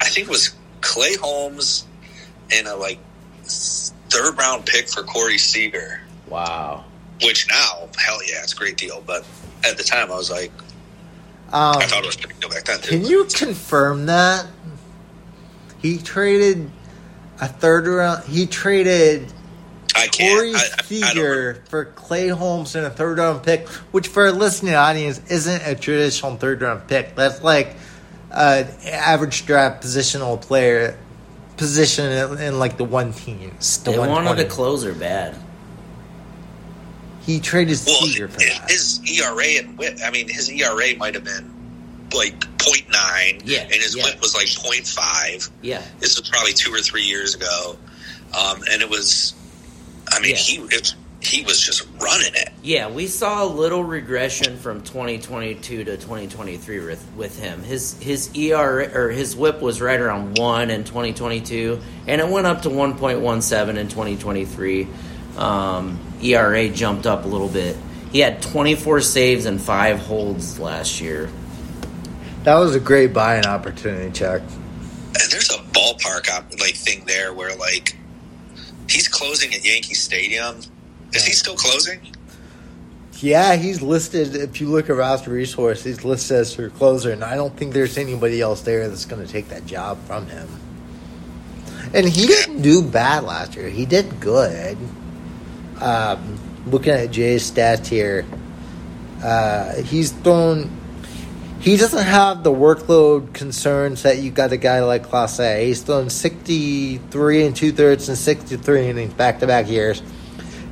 I think it was Clay Holmes and a like third round pick for Corey Seager. wow. Which now, hell yeah, it's a great deal. But at the time, I was like, Um, I thought it was pretty good back then too. Can you confirm that he traded a third round? He traded I can't. Corey Seager for Clay Holmes and a third round pick, which for a listening audience isn't a traditional third round pick. That's like an average draft positional player position in, in like the one teams. The They wanted 120. a closer bad. He traded Well, Seager for that. his ERA and whip. I mean, his ERA might have been like 0.9, Yeah, and his yeah. whip was like 0.5. Yeah. This was probably two or three years ago, um, and it was. I mean, Yeah. he it, he was just running it. Yeah, we saw a little regression from 2022 to 2023 with, with him. His his ER or his WHIP was right around one in 2022, and it went up to 1.17 in 2023. Um, ERA jumped up a little bit. He had 24 saves and five holds last year. That was a great buying opportunity, Chuck. There's a ballpark like thing there where like he's closing at Yankee Stadium. Is he still closing? Yeah, he's listed. If you look at roster resource, he's listed as your closer, and I don't think there's anybody else there that's going to take that job from him. And he didn't do bad last year. He did good. Um, looking at Jay's stats here, uh, he's thrown. He doesn't have the workload concerns that you got a guy like Clase. He's thrown 63 and two thirds and 63 innings back to back years.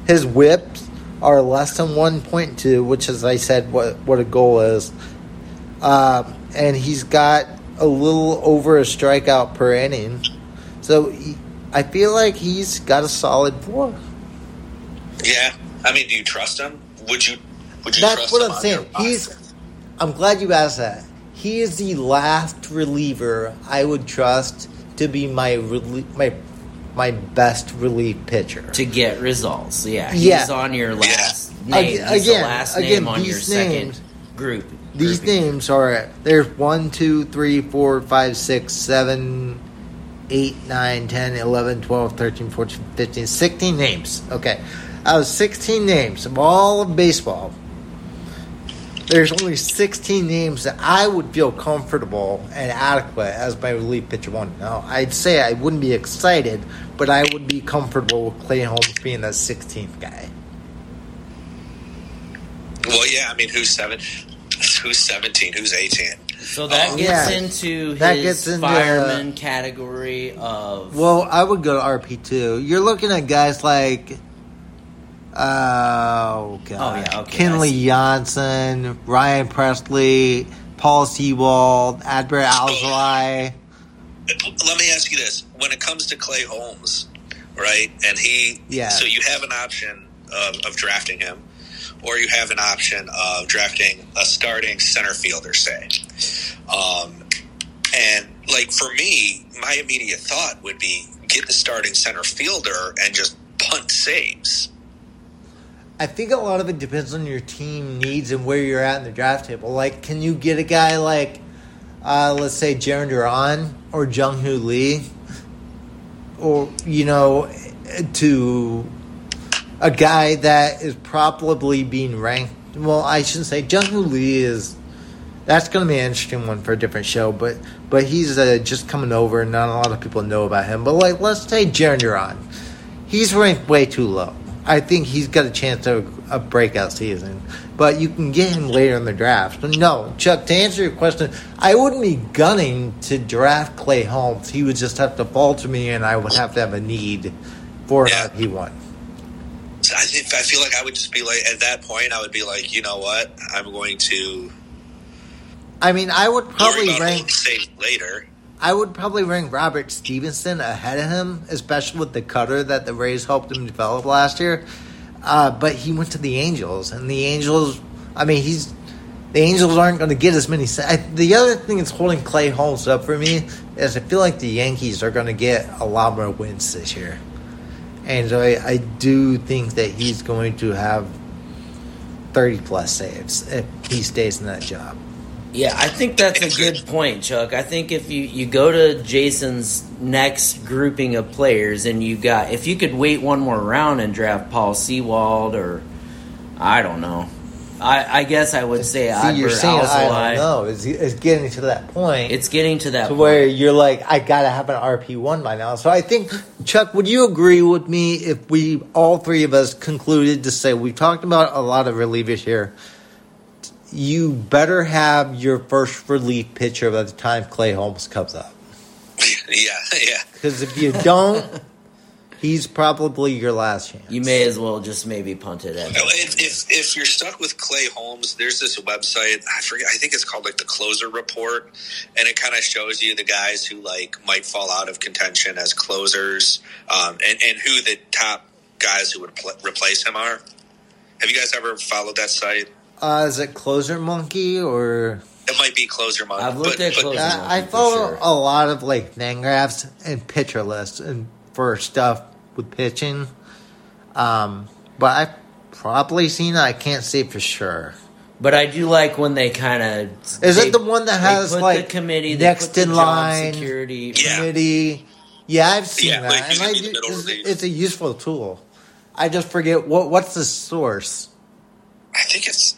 His whips are less than 1.2, which, as I said, what what a goal is. Um, and he's got a little over a strikeout per inning. So he, I feel like he's got a solid floor. Yeah. I mean, do you trust him? Would you? Would you That's what him I'm saying. He's. I'm glad you asked that. He is the last reliever I would trust to be my relie- my my best relief pitcher. to get results. Yeah, he's Yeah. on your last Ag- name. he's the again- last again, name on your these second names- group. These grouping. names are there's one, two, three, four, five, six, seven, eight, nine, 10, 11, 12, 13, 14, 15, 16 names. Okay. Out of 16 names of all of baseball, there's only 16 names that I would feel comfortable and adequate as my relief pitcher one. Now, I'd say I wouldn't be excited, but I would be comfortable with Clay Holmes being that 16th guy. Well, yeah. I mean, who's seven? Who's seventeen? Who's eighteen? So that Oh, gets yeah. into That his gets into, fireman category of Well, I would go to RP two. You're looking at guys like, uh, oh god, Oh, yeah, okay, Kenley Jansen, Ryan Pressly, Paul Sewald, Adbert Alzolay. Let me ask you this: When it comes to Clay Holmes, right? And he, Yeah. So you have an option of, of drafting him, or you have an option of drafting a starting center fielder, say. Um, and like for me, my immediate thought would be get the starting center fielder and just punt saves. I think a lot of it depends on your team needs and where you're at in the draft table. Like, can you get a guy like, uh, let's say, Jarren Duran or Jung Hoo Lee, or you know, to a guy that is probably being ranked. Well, I shouldn't say Jung Hoo Lee is. That's going to be an interesting one for a different show, but but he's uh, just coming over, and not a lot of people know about him. But like, let's say Jarren Duran, he's ranked way too low. I think he's got a chance of a breakout season, but you can get him later in the draft. But no, Chuck, to answer your question, I wouldn't be gunning to draft Clay Holmes. He would just have to fall to me, and I would have to have a need for Yeah. one. So I think I feel like I would just be like at that point I would be like, you know what, I'm going to I mean, I would probably rank. Later. I would probably rank Robert Stephenson ahead of him, especially with the cutter that the Rays helped him develop last year. Uh, but he went to the Angels, and the Angels. I mean, he's the Angels aren't going to get as many. I, the other thing that's holding Clay Holmes up for me is I feel like the Yankees are going to get a lot more wins this year, and so I, I do think that he's going to have thirty plus saves if he stays in that job. Yeah, I think that's a good point, Chuck. I think if you, you go to Jason's next grouping of players and you got if you could wait one more round and draft Paul Sewald or I don't know. I, I guess I would say See, you're saying I Alzolay. don't know. It's, it's getting to that point. It's getting to that to point. where you're like, I gotta have an RP one by now. So I think, Chuck, would you agree with me if we all three of us concluded to say we've talked about a lot of relievers here? You better have your first relief pitcher by the time Clay Holmes comes up, (laughs) yeah, yeah. because if you don't, he's probably your last chance. You may as well just maybe punt it at. No, If, if if you're stuck with Clay Holmes, there's this website. I forget. I think it's called like the Closer Report, and it kind of shows you the guys who like might fall out of contention as closers, um, and and who the top guys who would pl- replace him are. Have you guys ever followed that site? Uh, is it Closer Monkey or? It might be Closer Monkey. I've looked but, at but- Closer. I, I Monkey for follow sure. a lot of like Fangraphs and pitcher lists and for stuff with pitching. Um, but I've probably seen it. I can't say for sure. But I do like when they kind of. Is it the one that has, put like, the committee they next put the in job line? security? Yeah. Committee. Yeah, I've seen Yeah, that, like, and I do, it's, it's a useful tool. I just forget what what's the source. I think it's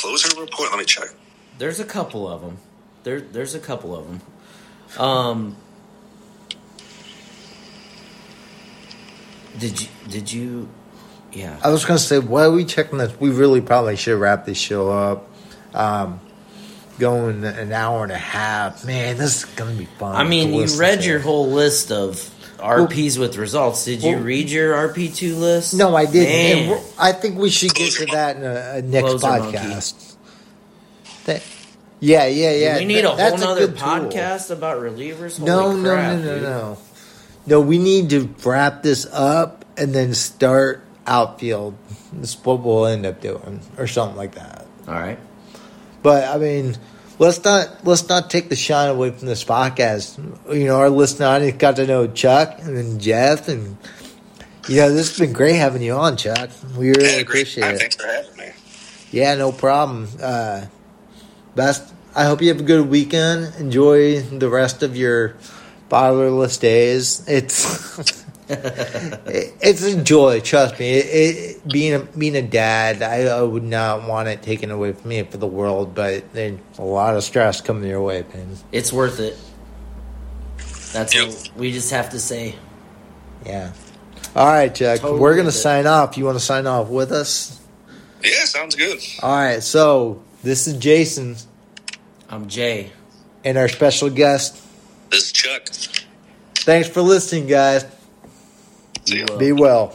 Closer Report. Let me check. There's a couple of them. There, there's a couple of them. Um, did you? Did you? Yeah. I was gonna say, why are we checking this? We really probably should wrap this show up. Um, going an hour and a half. Man, this is gonna be fun. I mean, you read your whole list of RPs with results. Did you well- read your RP two list? No, I didn't. I think we should get to that in a, a next Closer podcast. That- yeah, yeah, Do yeah. we need a whole nother good tool. podcast about relievers. No, no, crap, no, no, dude. no. No, we need to wrap this up and then start outfield. That's what we'll end up doing, or something like that. All right. But I mean, let's not let's not take the shine away from this podcast. You know, our listener audience got to know Chuck and then Jeff, and you know, this has been great having you on, Chuck. We really Yeah, appreciate time. it. Thanks for having me. Yeah, no problem. Uh, best. I hope you have a good weekend. Enjoy the rest of your fatherless days. It's (laughs) it- (laughs) it's a joy. Trust me. It, it, being a being a dad, I, I would not want it taken away from me for the world. But there's a lot of stress coming your way, man. It's worth it. That's Yep. what we just have to say. Yeah. All right, Chuck. Totally We're gonna with it. sign off. You want to sign off with us? Yeah, sounds good. All right. So this is Jason I'm Jay. and our special guest. This is Chuck. Thanks for listening, guys. See ya. Be well.